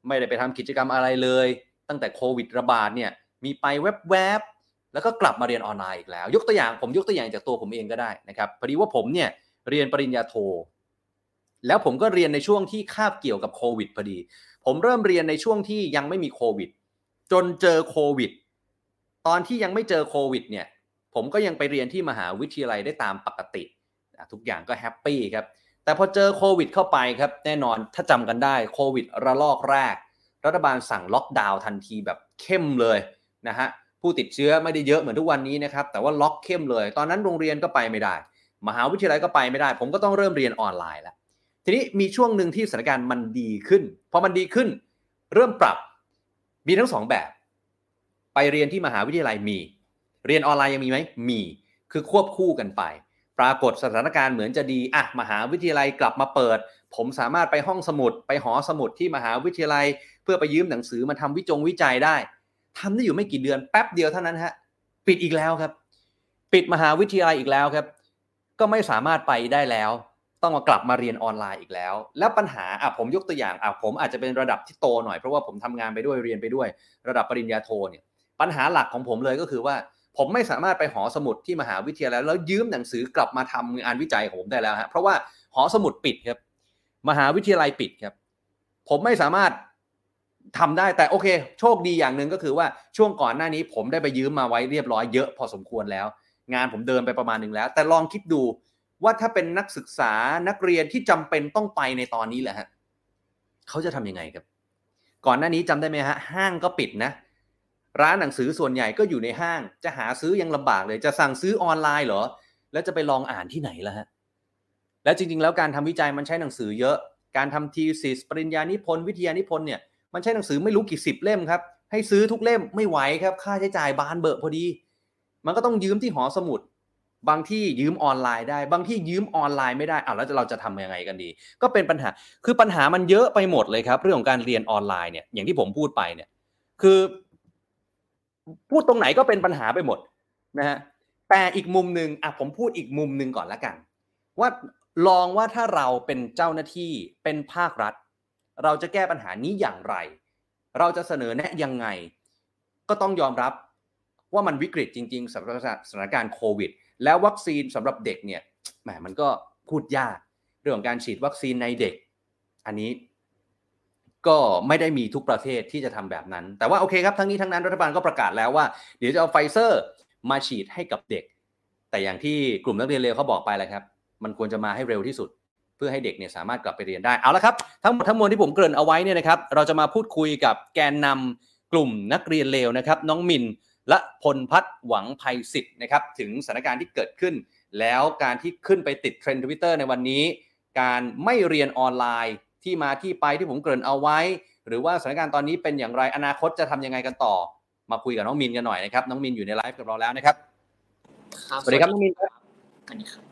ไม่ได้ไปทำกิจกรรมอะไรเลย ตั้งแต่โควิดระบาดเนี่ยมีไปแวบๆแล้วก็กลับมาเรียนออนไลน์อีกแล้ว ยกตัวอย่างผมยกตัวอย่างจากตัวผมเองก็ได้นะครับพอดีว่าผมเนี่ยเรียนปริญญาโท แล้วผมก็เรียนในช่วงที่คาบเกี่ยวกับโควิดพอดี ผมเริ่มเรียนในช่วงที่ยังไม่มีโควิด จนเจอโควิด ตอนที่ยังไม่เจอโควิดเนี่ย ผมก็ยังไปเรียนที่มหาวิทยาลัยได้ตามปกติ ทุกอย่างก็ happy ครับ แต่พอเจอโควิดเข้าไปครับ แน่นอนถ้าจำกันได้โควิดระลอกแรก รัฐบาลสั่งล็อกดาวน์ทันทีแบบเข้มเลยนะฮะ ผู้ติดเชื้อไม่ได้เยอะเหมือนทุกวันนี้นะครับ แต่ว่าล็อกเข้มเลย ตอนนั้นโรงเรียนก็ไปไม่ได้ มหาวิทยาลัยก็ไปไม่ได้ ผมก็ต้องเริ่มเรียนออนไลน์แล้ว ทีนี้มีช่วงหนึ่งที่สถานการณ์มันดีขึ้นพอมันดีขึ้น เริ่มปรับมีทั้งสองแบบ ไปเรียนที่มหาวิทยาลัยมี เรียนออนไลน์ยังมีไหมมี คือควบคู่กันไป ปรากฏสถานการณ์เหมือนจะดีอะมหาวิทยาลัยกลับมาเปิด ผมสามารถไปห้องสมุด ไปหอสมุดที่มหาวิทยาลัย เพื่อไปยืมหนังสือมาทำวิจงวิจัยได้ทำได้อยู่ไม่กี่เดือนแป๊บเดียวเท่านั้นฮะปิดอีกแล้วครับ ปิดมหาวิทยาลัยอีกแล้วครับ ก็ไม่สามารถไปได้แล้ว ต้องมากลับมาเรียนออนไลน์อีกแล้ว แล้วปัญหาอะผมยกตัวอย่างอะผมอาจจะเป็นระดับที่โตหน่อยเพราะว่าผมทำงานไปด้วยเรียนไปด้วย ระดับปริญญาโทเนี่ยปัญหาหลักของผมเลยก็คือว่า ผมไม่สามารถไปหอสมุดที่มหาวิทยาลัยแล้วยืมหนังสือกลับมาทำงานวิจัยของผมได้แล้วฮะเพราะว่าหอสมุดปิดครับ มหาวิทยาลัยปิดครับ ผมไม่สามารถทำได้แต่โอเค โชคดีอย่างหนึ่งก็คือว่าช่วงก่อนหน้านี้ผมได้ไปยืมมาไว้เรียบร้อยเยอะพอสมควรแล้ว งานผมเดินไปประมาณหนึ่งแล้ว แต่ลองคิดดู ว่าถ้าเป็นนักศึกษานักเรียนที่จำเป็นต้องไปในตอนนี้แหละฮะเขาจะทำยังไงครับ ก่อนหน้านี้จำได้ไหมฮะห้างก็ปิดนะร้านหนังสือส่วนใหญ่ก็อยู่ในห้าง จะหาซื้อยังลำบากเลย จะสั่งซื้อออนไลน์เหรอ แล้วจะไปลองอ่านที่ไหนล่ะฮะ แล้วจริงๆ แล้วการทำวิจัยมันใช้หนังสือเยอะ การทำทีสิสปริญญานิพนธ์วิทยานิพนธ์เนี่ยมันใช้หนังสือไม่รู้กี่สิบเล่มครับ ให้ซื้อทุกเล่มไม่ไหวครับ ค่าใช้จ่ายบานเบอร์พอดี มันก็ต้องยืมที่หอสมุด บางที่ยืมออนไลน์ได้ บางที่ยืมออนไลน์ไม่ได้อ้าวแล้วเราจะทำยังไงกันดี ก็เป็นปัญหาคือปัญหามันเยอะไปหมดเลยครับ เรื่องของการเรียนออนไลน์เนี่ยอย่างที่ผมพูดไปเนี่ย คือ พูดตรงไหนก็เป็นปัญหาไปหมดนะฮะแต่อีกมุมหนึ่งอะผมพูดอีกมุมหนึ่งก่อนละกัน ว่าลองว่าถ้าเราเป็นเจ้าหน้าที่เป็นภาครัฐ เราจะแก้ปัญหานี้อย่างไร เราจะเสนอแนะยังไง ก็ต้องยอมรับว่ามันวิกฤตจริง ๆสำหรับสถานการณ์โควิด แล้ววัคซีนสำหรับเด็กเนี่ยแหมมันก็พูดยากเรื่องของการฉีดวัคซีนในเด็ก อันนี้ก็ไม่ได้มีทุกประเทศที่จะทำแบบนั้น แต่ว่าโอเคครับทั้งนี้ทั้งนั้นรัฐบาลก็ประกาศแล้วว่า เดี๋ยวจะเอาไฟเซอร์มาฉีดให้กับเด็ก แต่อย่างที่กลุ่มนักเรียนเร็วเขาบอกไปแล้วครับ มันควรจะมาให้เร็วที่สุด เพื่อให้เด็กเนี่ยสามารถกลับไปเรียนได้เอาละครับทั้งหมดทั้งมวลที่ผมเกริ่นเอาไว้เนี่ยนะครับ เราจะมาพูดคุยกับแกนนำกลุ่มนักเรียนเลวนะครับ น้องมิน และพลพัฒน์หวังภัยสิทธิ์นะครับถึงสถานการณ์ที่เกิดขึ้น แล้วการที่ขึ้นไปติดเทรนด์ทวิตเตอร์ในวันนี้ การไม่เรียนออนไลน์ที่มาที่ไปที่ผมเกริ่นเอาไว้ หรือว่าสถานการณ์ตอนนี้เป็นอย่างไรอนาคตจะทำยังไงกันต่อ มาคุยกับน้องมินกันหน่อยนะครับน้องมินอยู่ในไลฟ์กับเราแล้วนะครับสวัสดีครับน้องมินครับอันนี้ครับ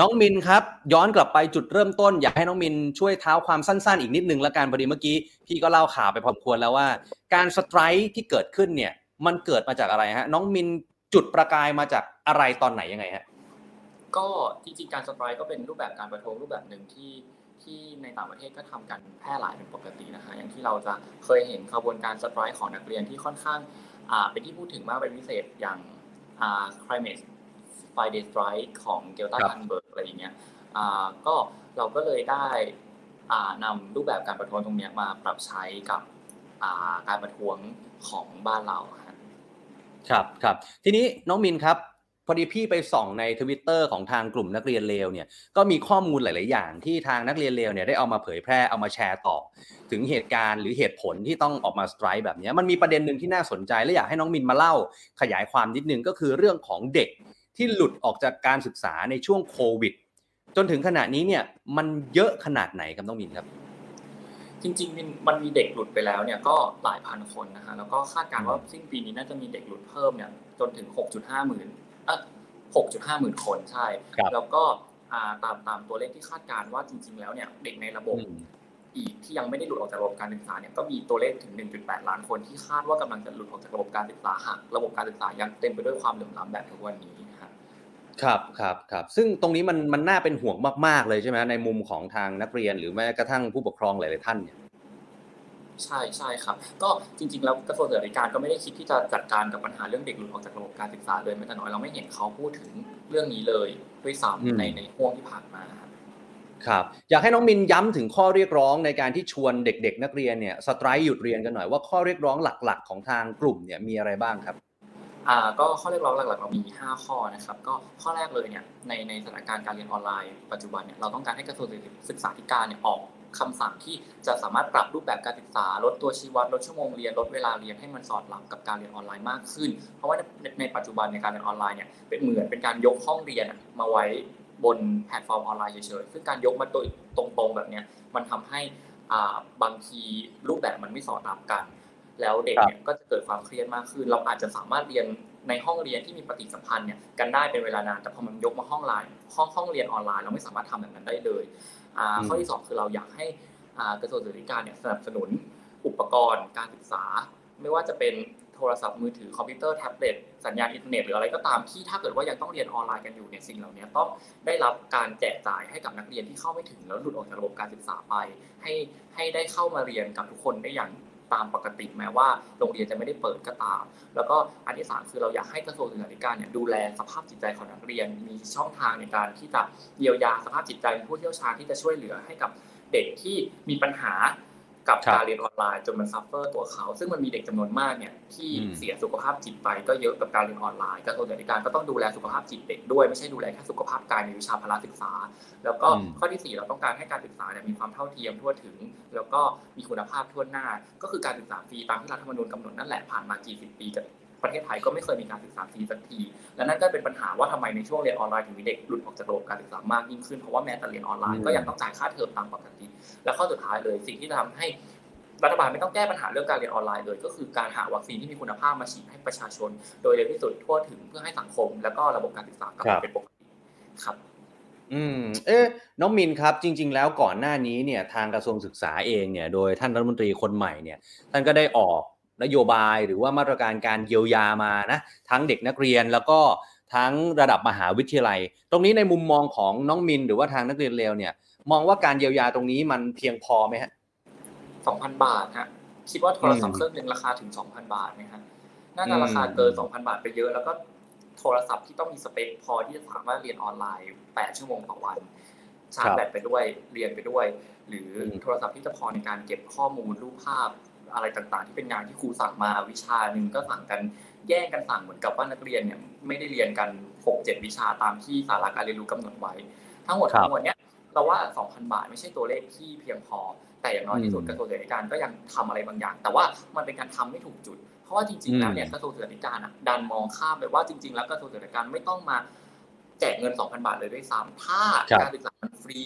น้องมินครับ ย้อนกลับไปจุดเริ่มต้น อยากให้น้องมินช่วยเท้าความสั้นๆ อีกนิดนึงละกันพอดีเมื่อกี้พี่ก็เล่าข่าวไปพอสมควรแล้วว่า การ strike ที่เกิดขึ้นเนี่ย มันเกิดมาจากอะไรฮะ น้องมินจุดประกายมาจากอะไรตอนไหนยังไงฮะก็จริงๆการ strike ก็เป็นรูปแบบการประท้วงรูปแบบหนึ่งที่ที่ในต่างประเทศก็ทำกันแพร่หลายเป็นปกตินะฮะอย่างที่เราจะเคยเห็นขบวนการ strike ของนักเรียนที่ค่อนข้างอ่าเป็นที่พูดถึงมากเป็นพิเศษอย่างอ่า climate Friday strike ของเกรตาครับธันเบิร์กอะไรอย่างเงี้ยอ่าก็เราก็เลยได้อ่านำรูปแบบการประท้วงตรงเนี้ยมาปรับใช้กับอ่าการประท้วงของบ้านเราฮะ ครับครับทีนี้น้องมินครับพอดีพี่ไปส่องในทวิตเตอร์ของทางกลุ่มนักเรียนเลวเนี่ยก็มีข้อมูลหลาย ๆ อย่างที่ทางนักเรียนเลวเนี่ยได้เอามาเผยแพร่เอามาแชร์ต่อ ถึงเหตุการณ์หรือเหตุผลที่ต้องออกมาสไตร์แบบนี้มันมีประเด็นหนึ่งที่น่าสนใจและอยากให้น้องมินมาเล่าขยายความนิดนึงก็คือเรื่องของเด็กที่หลุดออกจากการศึกษาในช่วงโควิด จนถึงขณะนี้เนี่ยมันเยอะขนาดไหนครับน้องมินครับ จริงๆมันมันมีเด็กหลุดไปแล้วเนี่ยก็หลายพันคนนะฮะแล้วก็คาดการณ์ว่าสิ้นปีนี้น่าจะมีเด็กหลุดเพิ่มเนี่ยจนถึง 6.5หมื่นเออ6.5หมื่นคนใช่ครับแล้วก็อ่าตามตามตัวเลขที่คาดการณ์ว่าจริง ๆ แล้วเนี่ยเด็กในระบบอืมอีกที่ยังไม่ได้หลุดออกจากระบบการศึกษาเนี่ยก็มีตัวเลขถึง 1.8 ล้านคนที่คาดว่ากำลังจะหลุดออกจากระบบการศึกษาหากระบบการศึกษายังเต็มไปด้วยความเหลื่อมล้ำแบบทุกวันนี้นะฮะ ครับครับครับซึ่งตรงนี้มันมันน่าเป็นห่วงมาก ๆ เลยใช่ไหมในมุมของทางนักเรียนหรือแม้กระทั่งผู้ปกครองหลายๆท่านเนี่ยใช่ใช่ครับ ก็จริง ๆ แล้วกระทรวงศึกษาธิการก็ไม่ได้คิดที่จะจัดการกับปัญหาเรื่องเด็กหลุดออกจากระบบการศึกษาเลยแม้แต่น้อยเราไม่เห็นเขาพูดถึงเรื่องนี้เลยด้วยอืมซ้ำในในห่วงที่ผ่านมาครับครับอยากให้น้องมินย้ำถึงข้อเรียกร้องในการที่ชวนเด็ก ๆ นักเรียนเนี่ยสไตร์หยุดเรียนกันหน่อยว่าข้อเรียกร้องหลัก ๆ ของทางกลุ่มเนี่ยมีอะไรบ้างครับ อ่าก็ข้อเรียกร้องหลักๆเรามี 5 ข้อนะครับ ก็ข้อแรกเลยเนี่ยในในสถานการณ์การเรียนออนไลน์ปัจจุบันเนี่ยเราต้องการให้กระทรวงศึกษาธิการเนี่ยออกคำสั่งที่จะสามารถปรับรูปแบบการศึกษา ลดตัวชี้วัดลดชั่วโมงเรียนลดเวลาเรียนให้มันสอดรับกับการเรียนออนไลน์มากขึ้น เพราะว่าในในปัจจุบันในการเรียนออนไลน์เนี่ยเป็นเหมือนเป็นการยกห้องเรียนมาไว้บนแพลตฟอร์มออนไลน์เฉยๆซึ่งการยกมาตัวตรงๆแบบเนี้ยมันทำให้บางทีรูปแบบมันไม่สอดรับกัน แล้วเด็กเนี่ยก็จะเกิดความเครียดมากขึ้น เราอาจจะสามารถเรียนในห้องเรียนที่มีปฏิสัมพันธ์เนี่ยกันได้เป็นเวลานานแต่พอมันยกมาห้องไลน์ห้องห้องเรียนออนไลน์เราไม่สามารถทำแบบนั้นได้เลยอ่าอืมข้อที่สองคือเราอยากให้อ่ากระทรวงศึกษาธิการเนี่ยสนับสนุนอุปกรณ์การศึกษา ไม่ว่าจะเป็นโทรศัพท์มือถือคอมพิวเตอร์แท็บเล็ตสัญญาณอินเทอร์เน็ตหรืออะไรก็ตามที่ถ้าเกิดว่ายังต้องเรียนออนไลน์กันอยู่เนี่ยสิ่งเหล่านี้ต้องได้รับการแจกจ่ายให้กับนักเรียนที่เข้าไม่ถึงแล้วหลุดออกจากระบบการศึกษาไป ให้ให้ได้เข้ามาเรียนกับทุกคนได้อย่าง ตามปกติแม้ว่าโรงเรียนจะไม่ได้เปิดก็ตาม แล้วก็อันที่สามคือเราอยากให้กระทรวงศึกษาธิการเนี่ยดูแลสภาพจิตใจของนักเรียน มีช่องทางในการที่จะเยียวยาสภาพจิตใจผู้เชี่ยวชาญที่จะช่วยเหลือให้กับเด็กที่มีปัญหา กับครับการเรียนออนไลน์จนมัน suffer ตัวเขา ซึ่งมันมีเด็กจำนวนมากเนี่ยที่อืมเสียสุขภาพจิตไปก็เยอะกับการเรียนออนไลน์กระทรวงศึกษาธิการก็ต้องดูแลสุขภาพจิตเด็กด้วยไม่ใช่ดูแลแค่สุขภาพกายในวิชาพลศึกษา แล้วก็อืมข้อที่สี่เราต้องการให้การศึกษาเนี่ยมีความเท่าเทียมทั่วถึง แล้วก็มีคุณภาพทั่วหน้า ก็คือการศึกษาฟรีตามที่รัฐธรรมนูญกำหนดนั่นแหละผ่านมากี่สิบปีครับ ประเทศไทยก็ไม่เคยมีการศึกษาฟรีสักที และนั่นก็เป็นปัญหาว่าทำไมในช่วงเรียนออนไลน์ถึงมีเด็กหลุดออกจากระบบการศึกษามากยิ่งขึ้นเพราะว่าแม้แต่เรียนออนไลน์ก็ยังต้องจ่ายค่าเทอมตามปกติ และข้อสุดท้ายเลยสิ่งที่ทำให้รัฐบาลไม่ต้องแก้ปัญหาเรื่องการเรียนออนไลน์เลย ก็คือการหาวัคซีนที่มีคุณภาพมาฉีดให้ประชาชน โดยเร็วที่สุดทั่วถึงเพื่อให้สังคม และก็ระบบการศึกษากลับมาเป็นปกติครับ อืม เอ๊ะน้องมินครับ จริง ๆ แล้วก่อนหน้านี้เนี่ย ทางกระทรวงศึกษาเองเนี่ย โดยท่านรัฐมนตรีคนใหม่เนี่ย ท่านก็ได้ออก นโยบายหรือว่ามาตรการการเยียวยามานะทั้งเด็กนักเรียนแล้วก็ทั้งระดับมหาวิทยาลัย ตรงนี้ในมุมมองของน้องมินหรือว่าทางนักเรียนเลวเนี่ย มองว่าการเยียวยาตรงนี้มันเพียงพอไหมฮะสองพันบาทฮะคิดว่าโทรศัพท์เครื่องหนึ่งราคาถึงสองพันบาทไหมฮะน่าจะราคาเกินสองพันบาทไปเยอะแล้วก็โทรศัพท์ที่ต้องมีสเปคพอที่จะสามารถเรียนออนไลน์แปดชั่วโมงต่อวันชาร์จแบตไปด้วยเรียนไปด้วย หรือโทรศัพท์ที่จะพอในการเก็บข้อมูลรูปภาพ อะไรต่างๆ ที่เป็นงานที่ครูสั่งมาวิชาหนึ่งก็สั่งกันแย่งกันสั่งเหมือนกับว่านักเรียนเนี่ยไม่ได้เรียนกันหกเจ็ดวิชาตามที่สาระการเรียนรู้กำหนดไว้ ทั้งหมดทั้งมวลเนี้ยเราว่า 2,000 บาทไม่ใช่ตัวเลขที่เพียงพอ แต่อย่างน้อยที่สุดกระทรวงศึกษาธิการก็ยังทำอะไรบางอย่าง แต่ว่ามันเป็นการทำไม่ถูกจุด เพราะว่าจริงๆแล้วเนี่ยกระทรวงศึกษาธิการอะดันมองข้ามไปว่าจริง ๆ แล้วกระทรวงศึกษาธิการไม่ต้องมาแจกเงิน 2,000 บาทเลยด้วยซ้ำถ้าการศึกษามันฟรี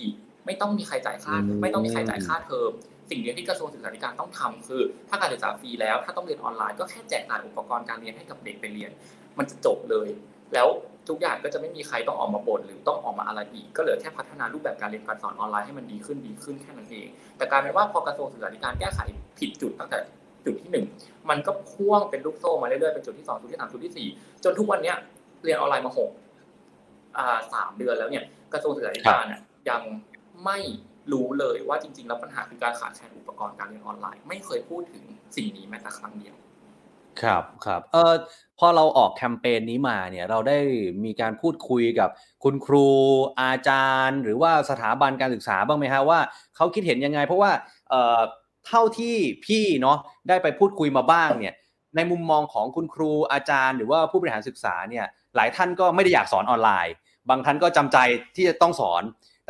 ไม่ต้องมีใครจ่ายค่า ไม่ต้องมีใครจ่ายค่าเทอม สิ่งเดียวที่กระทรวงศึกษาธิการต้องทำคือ ถ้าการศึกษาฟรีแล้ว ถ้าต้องเรียนออนไลน์ก็แค่แจกจ่ายอุปกรณ์การเรียนให้กับเด็กไปเรียน มันจะจบเลย แล้วทุกอย่างก็จะไม่มีใครต้องออกมาบ่นหรือต้องออกมาอะไรอีก ก็เหลือแค่พัฒนารูปแบบการเรียนการสอนออนไลน์ให้มันดีขึ้นดีขึ้นแค่นั้นเอง แต่กลารเป็นว่าพอกระทรวงศึกษาธิการแก้ไขผิดจุดตั้งแต่จุดที่หนึ่งมันก็พ่วงเป็นลูกโซ่มาเรื่อยๆเป็นจุดที่สองจุดที่สามจุดที่สี่จนทุกวันนี้เรียนออนไลน์มาหกสามเดือนแล้วเนี่ยกระทรวงศึกษาธิการเนี่ยยังไม่ รู้เลยว่าจริง ๆ แล้วปัญหาคือการขาดแคลนอุปกรณ์การเรียนออนไลน์ ไม่เคยพูดถึงสิ่งนี้แม้แต่ครั้งเดียว ครับครับเออพอเราออกแคมเปญนี้มาเนี่ยเราได้มีการพูดคุยกับคุณครูอาจารย์ หรือว่าสถาบันการศึกษาบ้างไหมฮะว่าเขาคิดเห็นยังไง เพราะว่าเออเท่าที่พี่เนาะได้ไปพูดคุยมาบ้างเนี่ยในมุมมองของคุณครูอาจารย์ หรือว่าผู้บริหารศึกษาเนี่ยหลายท่านก็ไม่ได้อยากสอนออนไลน์ บางท่านก็จำใจที่จะต้องสอน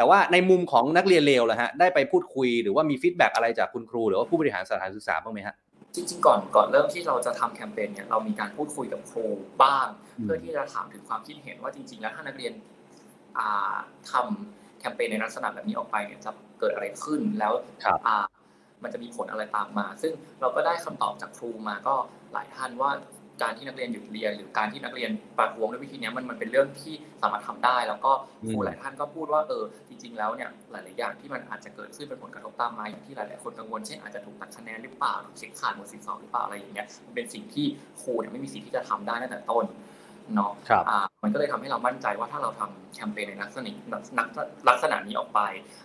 แต่ว่าในมุมของนักเรียนเลวล่ะฮะได้ไปพูดคุยหรือว่ามี feedback อะไรจากคุณครู หรือว่าผู้บริหารสถานศึกษาบ้างไหมฮะจริงๆก่อนก่อนเริ่มที่เราจะทำแคมเปญเนี่ยเรามีการพูดคุยกับครูบ้างอืมเพื่อที่จะถามถึงความคิดเห็นว่าจริง ๆ แล้วถ้านักเรียนอ่าทำแคมเปญในลักษณะแบบนี้ออกไปเนี่ยจะเกิดอะไรขึ้นแล้วครับอ่ามันจะมีผลอะไรตามมา ซึ่งเราก็ได้คำตอบจากครูมาก็หลายท่านว่า การที่นักเรียนหยุดเรียน หรือการที่นักเรียนประท้วงด้วยวิธีเนี้ยมันมันเป็นเรื่องที่สามารถทำได้ แล้วก็ครูอืมหลายท่านก็พูดว่าเออจริง ๆ แล้วเนี่ยหลาย ๆ อย่างที่มันอาจจะเกิดขึ้นเป็นผลกระทบตามมาอย่างที่หลาย ๆ คนกังวลเช่นอาจจะถูกตัดคะแนนหรือเปล่าถูกเช็คขาดหมดสิบสองหรือเปล่าอะไรอย่างเงี้ยมันเป็นสิ่งที่ครูเนี่ยไม่มีสิทธิ์ที่จะทำได้ตั้งแต่ต้นเนาะครับอ่ามันก็เลยทำให้เรามั่นใจว่าถ้าเราทำแคมเปญในลักษณะนักลักษณะนี้ออกไป